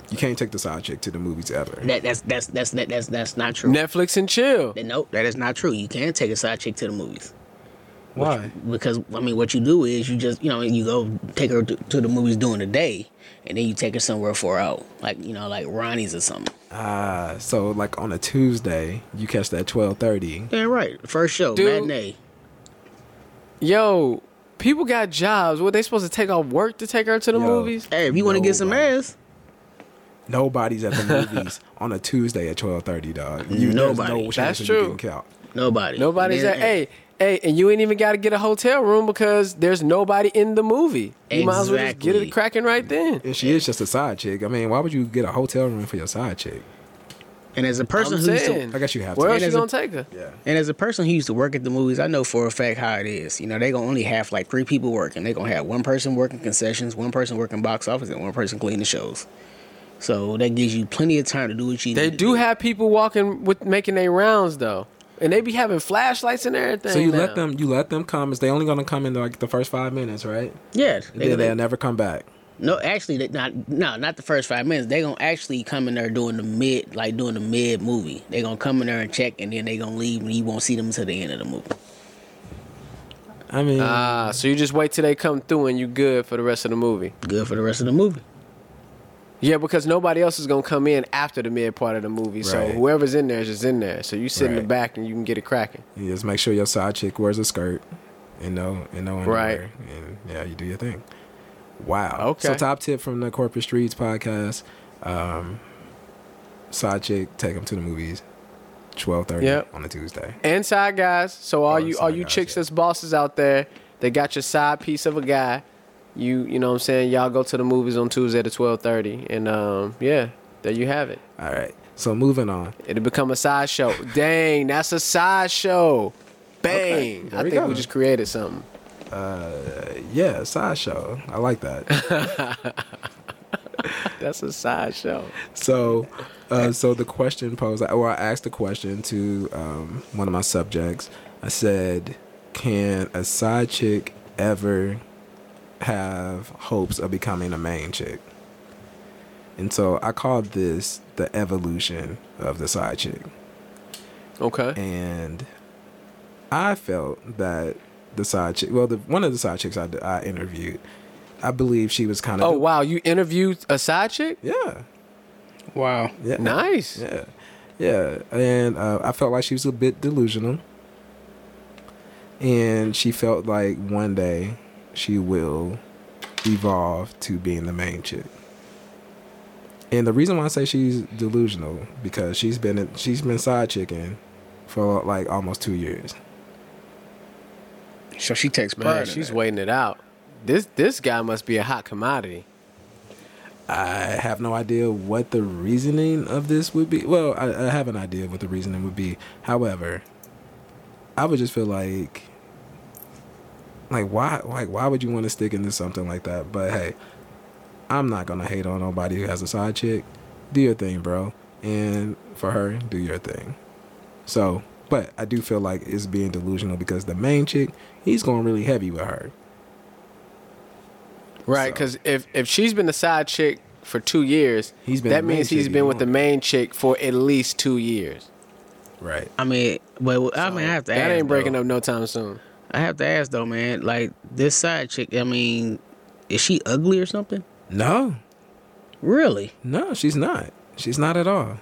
You can't take the side chick to the movies ever. That that's that's that's that, that's that's not true. Netflix and chill. Nope, that is not true. You can't take a side chick to the movies. Why? Because I mean, what you do is you just you know you go take her to, to the movies during the day, and then you take her somewhere far out, like you know like Ronnie's or something. Ah, so like on a Tuesday, you catch that twelve thirty. Yeah, right. First show, Dude. matinee. Yo, people got jobs. What they supposed to take off work to take her to the Yo. movies? Hey, if you want to get some ass, Nobody's at the movies on a Tuesday at twelve thirty, dog. You, there's Nobody. No That's true. You getting caught. Nobody. Nobody's And at. then- Hey, hey, and you ain't even got to get a hotel room because there's nobody in the movie. You might as well just get it cracking right then. And she is just a side chick. I mean, why would you get a hotel room for your side chick? And as a person I'm who used to. I guess you have Where to. else And you as gonna take her? Yeah. and as a person who used to work at the movies, I know for a fact how it is. You know, they gonna only have like three people working. They gonna have one person working concessions, one person working box office, and one person cleaning the shows. So that gives you plenty of time to do what you They need to do have people walking with making their rounds though, and they be having flashlights and everything. So you now. let them, you let them come. Is they only gonna come in like the first five minutes, right? Yeah, they, then they, they'll never come back. no, actually, they not no, not the first five minutes. They gonna actually come in there doing the mid, like doing the mid movie. They gonna come in there and check, and then they gonna leave, and you won't see them until the end of the movie. I mean, Ah, so you just wait till they come through and you good for the rest of the movie. Good for the rest of the movie. Yeah, because nobody else is gonna come in after the mid part of the movie. So whoever's in there is just in there. So you sit in the back and you can get it cracking. you just make sure your side chick wears a skirt and no and no underwear. Right. And yeah, you do your thing. Wow. Okay. So top tip from the Corporate Streetz podcast: um, side chick, take them to the movies. Twelve thirty Yep. on a Tuesday. And side guys. So all Oh, you all you guys, chicks yeah. that's bosses out there, they got your side piece of a guy. You you know what I'm saying? Y'all go to the movies on Tuesday at twelve thirty. And um yeah, there you have it. All right. So moving on. It'll become a side show. Dang, that's a side show. Bang. there I think go. we just created something. Uh yeah, sideshow. I like that. That's a side show. So, uh, so the question posed, or I asked the question to um, one of my subjects. I said, "Can a side chick ever have hopes of becoming a main chick?" And so I called this the evolution of the side chick. Okay. And I felt that the side chick, well, the one of the side chicks I, I interviewed, I believe she was kind of Oh wow, you interviewed a side chick? yeah, Wow. yeah, Nice. Yeah, yeah, and uh, I felt like she was a bit delusional, and she felt like one day she will evolve to being the main chick. And the reason why I say she's delusional because she's been she's been side chicking for like almost two years. So she takes pride. Man, she's that. waiting it out. This this guy must be a hot commodity. I have no idea what the reasoning of this would be. Well, I, I have an idea of what the reasoning would be. However, I would just feel like, like why, like why would you want to stick into something like that? But hey, I'm not gonna hate on nobody who has a side chick. Do your thing, bro, and for her, do your thing. So, but I do feel like it's being delusional because the main chick, he's going really heavy with her. Right, So- because if if she's been a side chick for two years, He's been that means he's been with the main chick for at least two years. Right. I mean, but I mean, I have to. That ask, ain't breaking though. up no time soon. I have to ask though, man. Like this side chick. I mean, is she ugly or something? No, Really? no, she's not. She's not at all.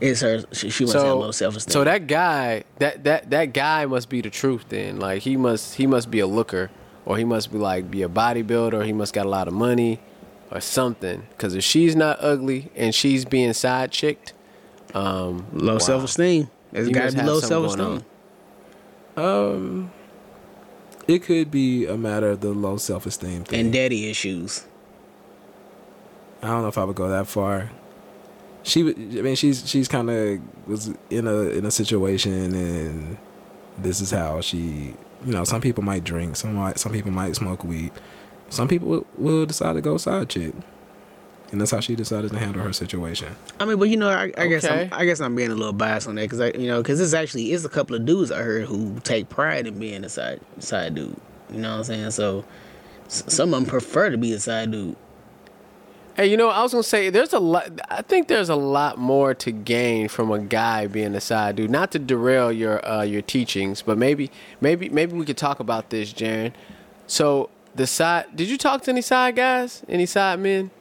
Is her? She, she must have So low self esteem. so that guy that that that guy must be the truth then. Like he must he must be a looker, or he must be like be a bodybuilder, or he must got a lot of money, or something. Because if she's not ugly and she's being side chicked, um, low wow. self esteem. There's You got to be low self going esteem. Um, it could be a matter of the low self esteem thing. And daddy issues. I don't know if I would go that far. She, I mean, she's she's kind of was in a in a situation, and this is how she. You know, some people might drink, some might, some people might smoke weed, some people will, will decide to go side chick, and that's how she decided to handle her situation. I mean, but you know, I, I guess I'm, I guess I'm being a little biased on that because I, you know, because it's actually it's a couple of dudes I heard who take pride in being a side side dude. You know what I'm saying? So some of them prefer to be a side dude. Hey, you know, I was gonna say there's a lot. I think there's a lot more to gain from a guy being a side dude. Not to derail your uh, your teachings, but maybe maybe maybe we could talk about this, Jaron. So the side. Did you talk to any side guys? Any side men?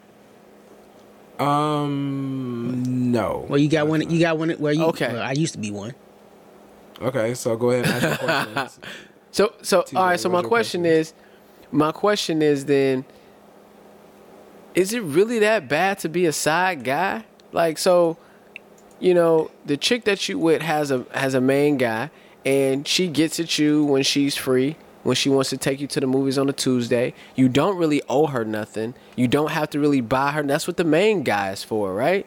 Um, no. Well, you got one. You got one where you. Okay. well, I used to be one. Okay, so go ahead and ask your questions. So so TJ, all right. So my question question? is, my question is then, is it really that bad to be a side guy? Like so, you know, the chick that you with has a has a main guy, and she gets at you when she's free, when she wants to take you to the movies on a Tuesday. You don't really owe her nothing. You don't have to really buy her. That's what the main guy is for, right?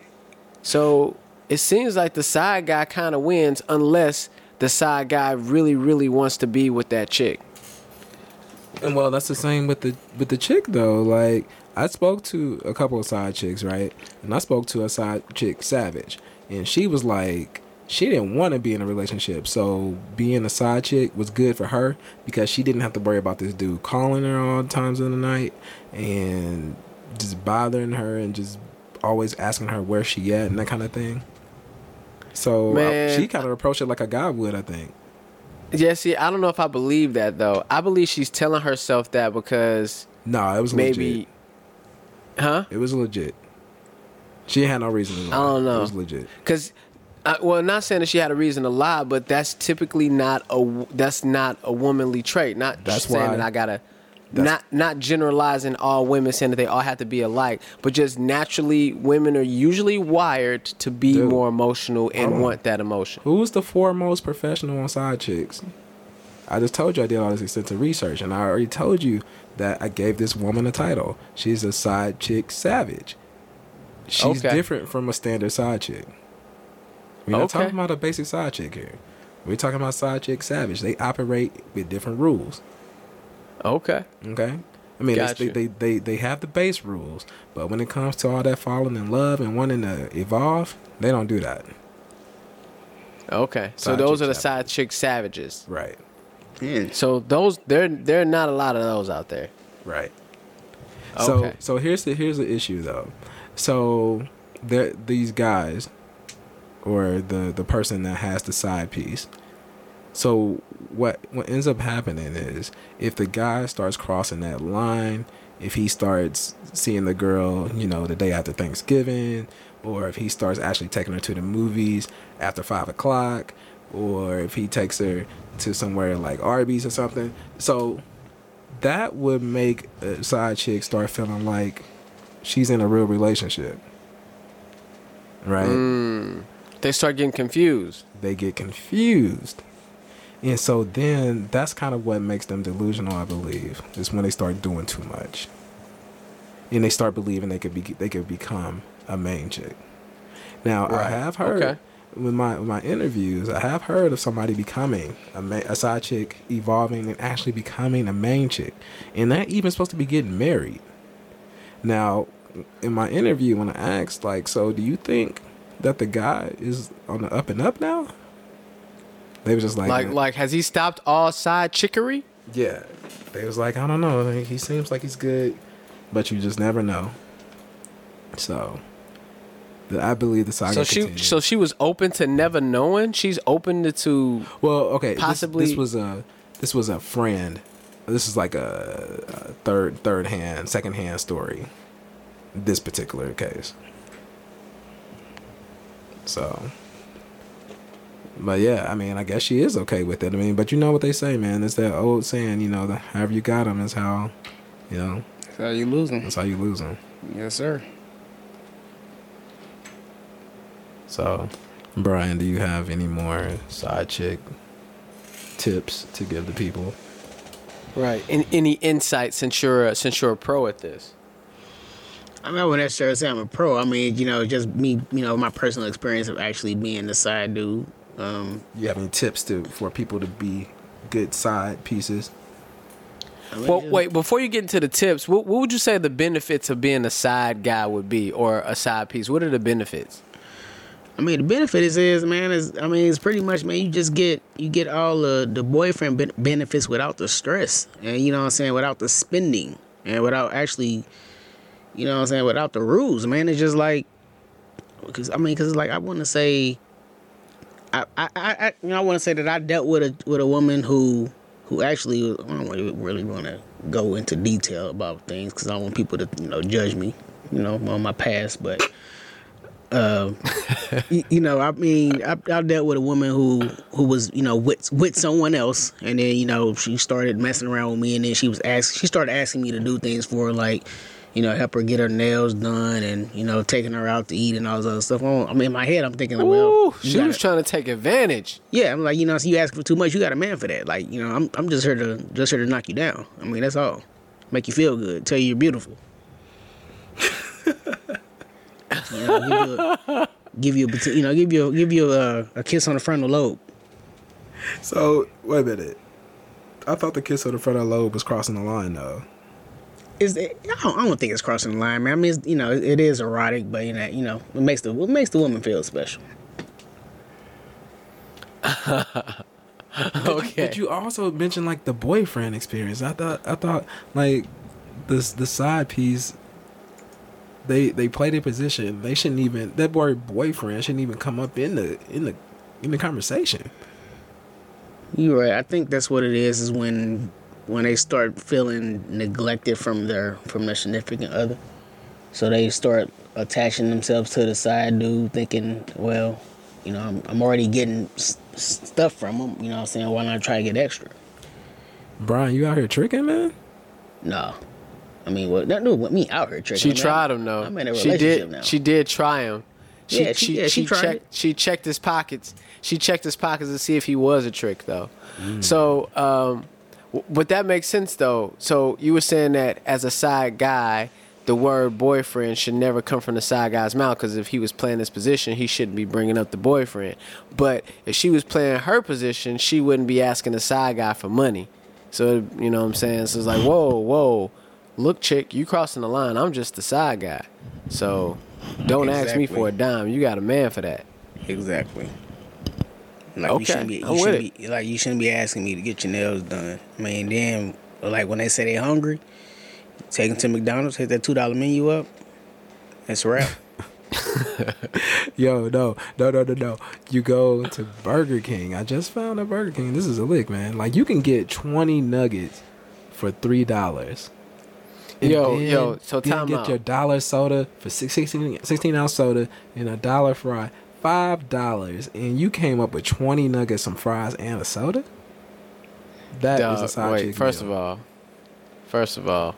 So it seems like the side guy kind of wins unless the side guy really, really wants to be with that chick. And well, that's the same with the with the chick though. Like I spoke to a couple of side chicks, right? And I spoke to a side chick, Savage, and she was like, she didn't want to be in a relationship. So being a side chick was good for her because she didn't have to worry about this dude calling her all times of the night and just bothering her and just always asking her where she at and that kind of thing. So she kind of approached it like a guy would, I think. Yeah, see, I don't know if I believe that though. I believe she's telling herself that because No, it was maybe, legit. huh? It was legit. She had no reason. I don't know. It was legit. Because, uh, well, not saying that she had a reason to lie, but that's typically not a that's not a womanly trait. Not That's saying why- that I gotta. Not not generalizing all women saying that they all have to be alike, but just naturally women are usually wired to be Dude. more emotional and want that emotion. Who's the foremost professional on side chicks? I just told you I did all this extensive research, and I already told you that I gave this woman a title. She's a side chick savage. She's Okay. different from a standard side chick. We're not Okay. talking about a basic side chick here. We're talking about side chick savage. They operate with different rules. Okay. Okay. I mean, it's- they, they, they, they have the base rules, but when it comes to all that falling in love and wanting to evolve, they don't do that. Okay. So those are the savage. side chick savages. Right. Yeah. So those there there are not a lot of those out there. Right. So Okay. so here's the here's the issue though. So there these guys or the the person that has the side piece. So what what ends up happening is if the guy starts crossing that line, if he starts seeing the girl, you know, the day after Thanksgiving, or if he starts actually taking her to the movies after five o'clock, or if he takes her to somewhere like Arby's or something. So that would make a side chick start feeling like she's in a real relationship. Right? Mm. They start getting confused. They get confused. And so then that's kind of what makes them delusional, I believe, is when they start doing too much. And they start believing they could be they could become a main chick. Now I have heard Okay. with my with my interviews, I have heard of somebody becoming a, ma- a side chick, evolving and actually becoming a main chick, and that even supposed to be getting married. Now, in my interview, when I asked, like, so do you think that the guy is on the up and up now? They was just like, Like like has he stopped all side chicory? yeah. They was like, I don't know. He seems like he's good, but you just never know. So, the, I believe the saga. So she continues. so she was open to never knowing. She's open to, to Well, okay. this- Possibly- this, was a this was a friend. This is like a, a third third hand, second hand story. This particular case. So, but yeah, I mean, I guess she is okay with it. I mean, but you know what they say, man? It's that old saying, you know, the, however you got them is how, you know, That's how you losing. that's how you lose them. Yes, sir. So, Brian, do you have any more side chick tips to give the people? right. And any insight since you're a, since you're a pro at this? I mean, I wouldn't necessarily say I'm a pro. I mean, you know, just me, you know, my personal experience of actually being the side dude. Um, you have any tips to for people to be good side pieces? I mean, Well, just- wait. Before you get into the tips, what, what would you say the benefits of being a side guy would be, or a side piece? What are the benefits? I mean, the benefit is, is man, is I mean, it's pretty much, man, you just get you get all the the boyfriend ben- benefits without the stress, and you know what I'm saying, without the spending, and without actually, you know what I'm saying, without the rules, man. It's just like, because I mean, because it's like I want to say, I I I, you know I want to say that I dealt with a with a woman who who actually I don't really, want to go into detail about things because I don't want people to you know judge me, you know, on my past, but. Uh, you, you know, I mean, I, I dealt with a woman who who was, you know, with with someone else, and then you know she started messing around with me, and then she was ask she started asking me to do things for her, like, you know, help her get her nails done and, you know, taking her out to eat and all this other stuff. I mean, in my head, I'm thinking, like, well, Ooh, she gotta- was trying to take advantage. yeah, I'm like, you know, so you ask for too much, you got a man for that. Like, you know, I'm I'm just here to just here to knock you down. I mean, that's all. Make you feel good, tell you you're beautiful. you know, give you a, give you, a, you know, give you a, give you a, a kiss on the frontal lobe. So wait a minute. I thought the kiss on the frontal lobe was crossing the line though. Is it, I, don't, I don't think it's crossing the line, man. I mean, it's, you know, it, it is erotic, but you know, you know, it makes the it makes the woman feel special. Okay. But you also mentioned like the boyfriend experience. I thought I thought like this the side piece they they play their position. They shouldn't even that word boyfriend shouldn't even come up in the in the in the conversation. You're right. I think that's what it is. Is when when they start feeling neglected from their from their significant other, so they start attaching themselves to the side dude, thinking, well, you know, I'm, I'm already getting s- s- stuff from him. You know, what I'm saying, why not try to get extra? Brian, you out here tricking, man? No, I mean, what that dude with me out here tricking. She I mean, tried I'm- him though. I'm in a she relationship did. now. She did try him. She Yeah, she- she yeah, she she checked it. she checked his pockets. She checked his pockets to see if he was a trick though. Mm. So, um, w- but that makes sense though. So you were saying that as a side guy, the word boyfriend should never come from the side guy's mouth because if he was playing this position, he shouldn't be bringing up the boyfriend. But if she was playing her position, she wouldn't be asking the side guy for money. So you know what I'm saying? So it's like, whoa, whoa, look, chick, you crossing the line. I'm just the side guy. So don't ask me for a dime. You got a man for that. Exactly. Like Okay, you shouldn't be, you I'm shouldn't be like you shouldn't be asking me to get your nails done. I mean, then like when they say they hungry, take them to McDonald's, hit that two dollar menu up. That's a wrap. Yo, no, no, no, no, no. You go to Burger King. I just found a Burger King. This is a lick, man. Like you can get twenty nuggets for three dollars. Yo, yo, so then time get out. your dollar soda for six- 16, 16 ounce soda and a dollar fry. Five dollars, and you came up with twenty nuggets, some fries, and a soda. That is a side wait, first meal. of all, first of all,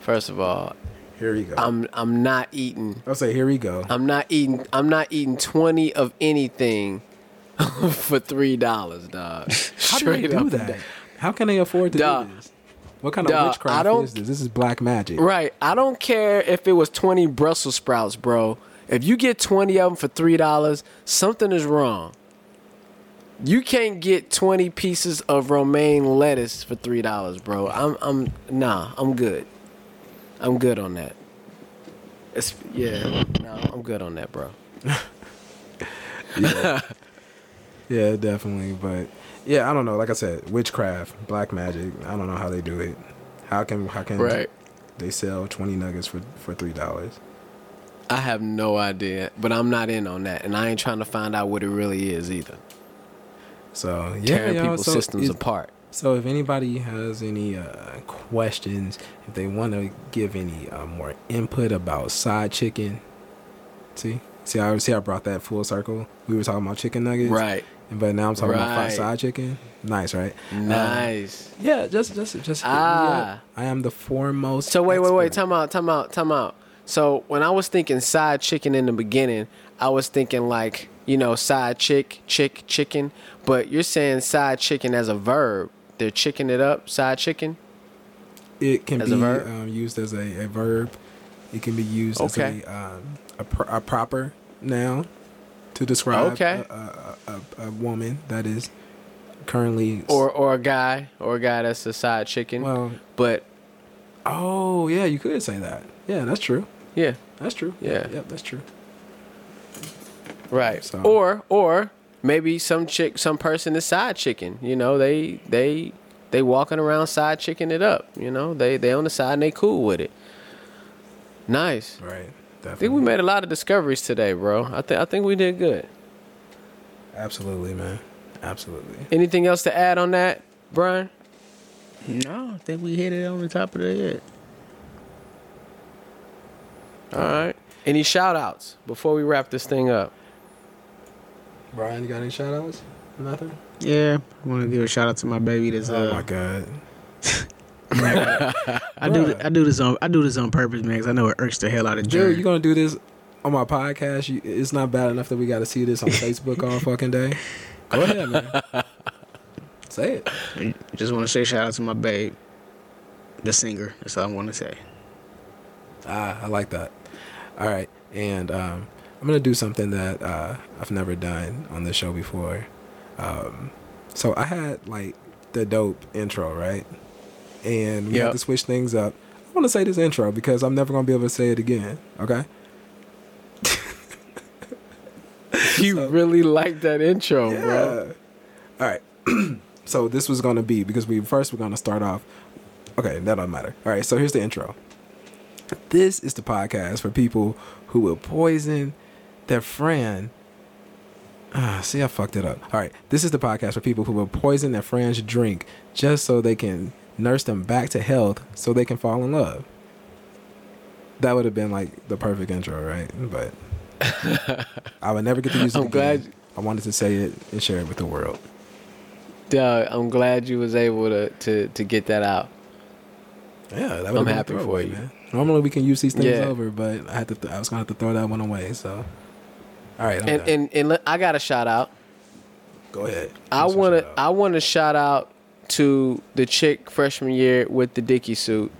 first of all, here you go. I'm I'm not eating. I'll say here we go. I'm not eating. I'm not eating twenty of anything for three dollars, dog. How do they do that? down. How can they afford to Dog. do this? What kind of Dog, witchcraft is this? This is black magic. Right. I don't care if it was 20 Brussels sprouts, bro. If you get 20 of them for $3, something is wrong. You can't get 20 pieces of romaine lettuce for $3, bro. I'm I'm nah, I'm good. I'm good on that. It's, yeah, no, I'm good on that, bro. Yeah, yeah, definitely. But yeah, I don't know. Like I said, witchcraft, black magic. I don't know how they do it. How can how can Right. they sell twenty nuggets for for three dollars? I have no idea, but I'm not in on that, and I ain't trying to find out what it really is either. So yeah, Tearing people's so systems apart. So if anybody has any uh, questions, if they want to give any uh, more input about side chicken, see, see, I see, I brought that full circle. We were talking about chicken nuggets, Right. But now I'm talking about Right. fried side chicken. Nice, right? Nice. yeah, just, just, just. Ah. I am the foremost. So wait, wait, wait. expert. Time out. Time out. Time out. So when I was thinking side chicken in the beginning, I was thinking like you know side chick, chick, chicken. But you're saying side chicken as a verb. They're chicking it up. Side chicken. It can As be? Um, used as a, a verb. It can be used Okay. as a um, a, pro- a proper noun to describe Okay. a, a, a, a woman that is currently Or or a guy or a guy that's a side chicken. well. but Oh yeah, you could say that. Yeah, that's true. Yeah, That's true. Yeah. Yep, that's true. right. So- Or or maybe some chick, some person is side chicken. You know, they they they walking around side chicken it up. You know, they they on the side and they cool with it. Nice. Right. I Definitely. think we made a lot of discoveries today, bro. I think I think we did good. Absolutely, man. Absolutely. Anything else to add on that, Brian? no, I think we hit it on the top of the head. All right. Any shout outs before we wrap this thing up? Brian, you got any shout outs? Nothing? Yeah, I want to give a shout out to my baby. That's oh uh, my god. I do I do this on I do this on purpose, man, because I know it irks the hell out of Dude, Jared. you gonna do this on my podcast? You, it's not bad enough that we got to see this on Facebook all fucking day. Go ahead, man. Say it. Just want to say shout out to my babe, the singer. That's all I want to say. Ah, I like that. All right, and um, I'm gonna do something that uh, I've never done on this show before. Um, so I had like the dope intro, right? And we Yep. had to switch things up. I want to say this intro because I'm never gonna be able to say it again. Okay. You really like that intro, bro. All right. so this was gonna be because we first we're gonna start off. Okay, that don't matter. All right. So here's the intro. This is the podcast for people who will poison their friend. Ah, see, I fucked it up. All right. This is the podcast for people who will poison their friend's drink just so they can nurse them back to health so they can fall in love. That would have been like the perfect intro, right? But I would never get to use it. I'm again. glad- I wanted to say it and share it with the world. Doug, I'm glad you was able to to to get that out. Yeah, that I'm happy for you. Man. Normally we can use these things Yeah. over, but I had to. Th- I was gonna have to throw that one away. So, all right, And and and I got a shout out. go ahead. I Give want to shout out. I want to shout out to the chick freshman year with the Dickie suit.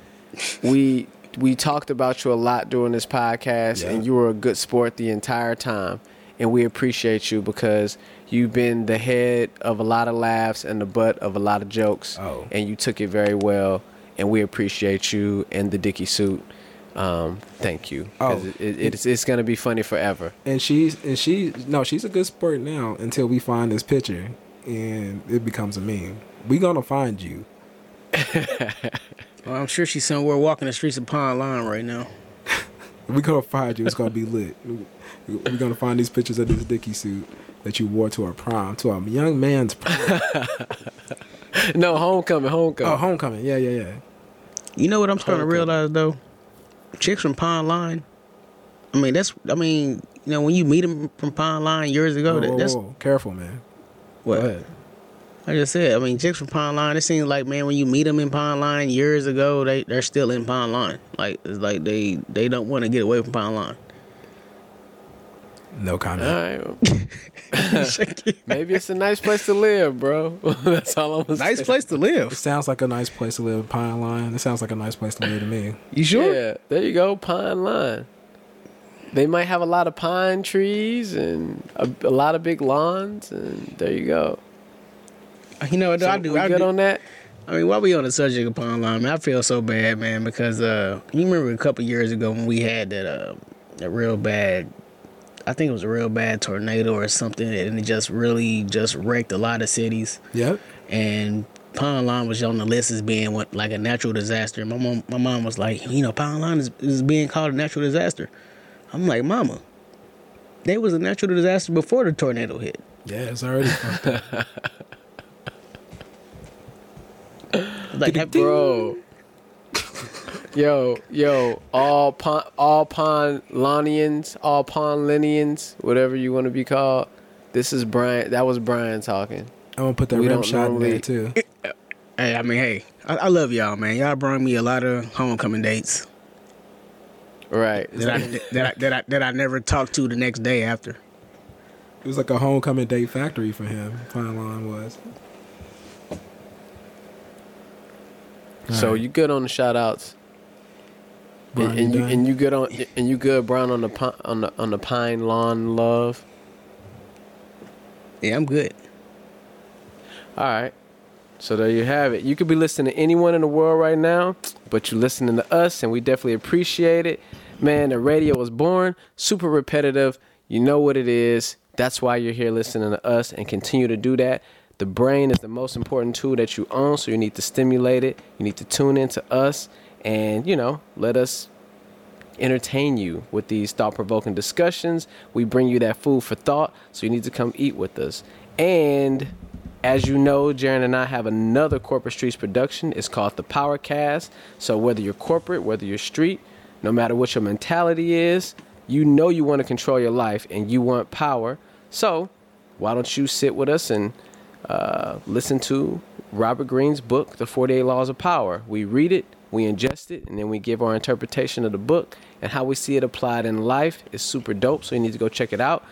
We we talked about you a lot during this podcast, Yeah. and you were a good sport the entire time, and we appreciate you because you've been the head of a lot of laughs and the butt of a lot of jokes, Oh. and you took it very well, and we appreciate you and the Dickie suit. Um, thank you. Oh. it, it, it's it's gonna be funny forever. And she's and she no, she's a good sport now until we find this picture and it becomes a meme. We gonna find you. Well, I'm sure she's somewhere walking the streets of Pond Line right now. We gonna find you. It's gonna be lit. We're gonna find these pictures of this Dickie suit that you wore to our prom, to our young man's prom. No, homecoming, homecoming. oh, homecoming. Yeah, yeah, yeah. You know what I'm starting to realize though? Chicks from Pond Line. I mean, that's. I mean, you know, when you meet them from Pond Line years ago, Whoa, that, whoa, that's whoa. Careful, man. what Go ahead. I just said. I mean, chicks from Pond Line. It seems like man, when you meet them in Pond Line years ago, they they're still in Pond Line. Like it's like they they don't want to get away from Pond Line. No comment. All right. Maybe it's a nice place to live, bro. That's all I'm gonna nice say. place to live. It live. sounds like a nice place to live, Pine Lawn. It sounds like a nice place to live to me. You sure? Yeah, there you go, Pine Lawn. They might have a lot of pine trees and a, a lot of big lawns, and there you go. You know what? So I do. we I good do. on that. I mean, while we on the subject of Pond Line, man, I feel so bad, man, because uh, you remember a couple years ago when we had that uh, that real bad, I think it was a real bad tornado or something, and it just really just wrecked a lot of cities. Yep. And Pond Line was on the list as being what like a natural disaster. My mom, my mom was like, you know, Pond Line is, is being called a natural disaster. I'm like, Mama, there was a natural disaster before the tornado hit. Yeah, it's already fucked up. Like, have- Bro. yo, yo, all pon, all pond Lonians, all pond Linians, whatever you want to be called. This is Brian. That was Brian talking. I'm gonna put that We rim don't shot in there too. Hey, I mean, hey, I, I love y'all, man. Y'all brought me a lot of homecoming dates Right. that I, that I that I that I never talked to the next day after. It was like a homecoming date factory for him. Pine Lawn was. So Alright. you good on the shout outs. Brian, And, and you you and you good on and you good Brown on the pi- on the on the pine lawn love. Yeah, I'm good. All right. So there you have it. You could be listening to anyone in the world right now, but you're listening to us, and we definitely appreciate it. Man, the radio was born, super repetitive. You know what it is. That's why you're here listening to us and continue to do that. The brain is the most important tool that you own, so you need to stimulate it. You need to tune into us and, you know, let us entertain you with these thought provoking discussions. We bring you that food for thought, so you need to come eat with us. And as you know, Jaron and I have another Corporate Streetz production. It's called the Powercast. So whether you're corporate, whether you're street, no matter what your mentality is, you know you want to control your life and you want power. So why don't you sit with us and uh, listen to Robert Greene's book, The 48 Laws of Power. We read it, we ingest it, and then we give our interpretation of the book and how we see it applied in life. It's super dope, so you need to go check it out.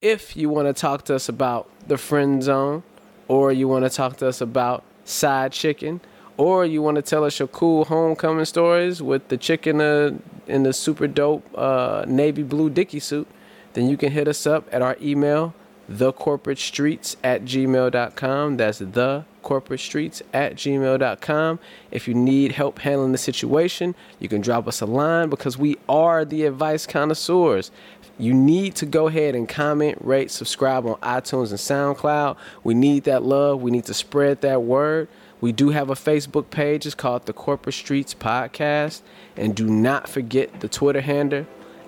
If you want to talk to us about the friend zone, or you want to talk to us about side chicken, or you want to tell us your cool homecoming stories with the chicken uh, in the super dope uh, navy blue Dickie suit, then you can hit us up at our email, thecorporatestreetz at gmail.com. That's the corporate streetz at gmail.com. If you need help handling the situation, you can drop us a line because we are the advice connoisseurs. You need to go ahead and comment, rate, subscribe on iTunes and SoundCloud. We need that love. We need to spread that word. We do have a Facebook page. It's called the Corporate Streetz Podcast. And do not forget the Twitter handle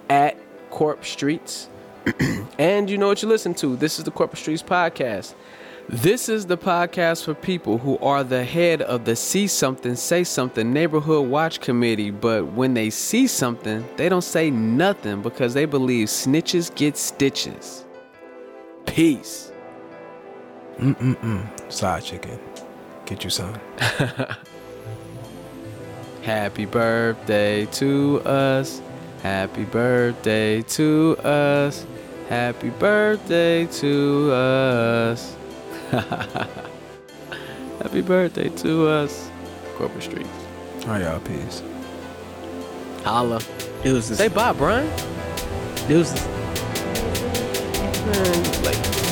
at Corp Streetz. and you know what you listen to. This is the Corporate Streetz Podcast. This is the podcast for people who are the head of the See Something, Say Something Neighborhood Watch Committee, but when they see something, they don't say nothing because they believe snitches get stitches. Peace. Mm-mm-mm. Side chicken. Get you some. Happy birthday to us. Happy birthday to us. Happy birthday to us. Happy birthday to us. Corporate Street. All right, y'all. Peace. Holla. Deuces. Say bye, Brian. Deuces. Man, like.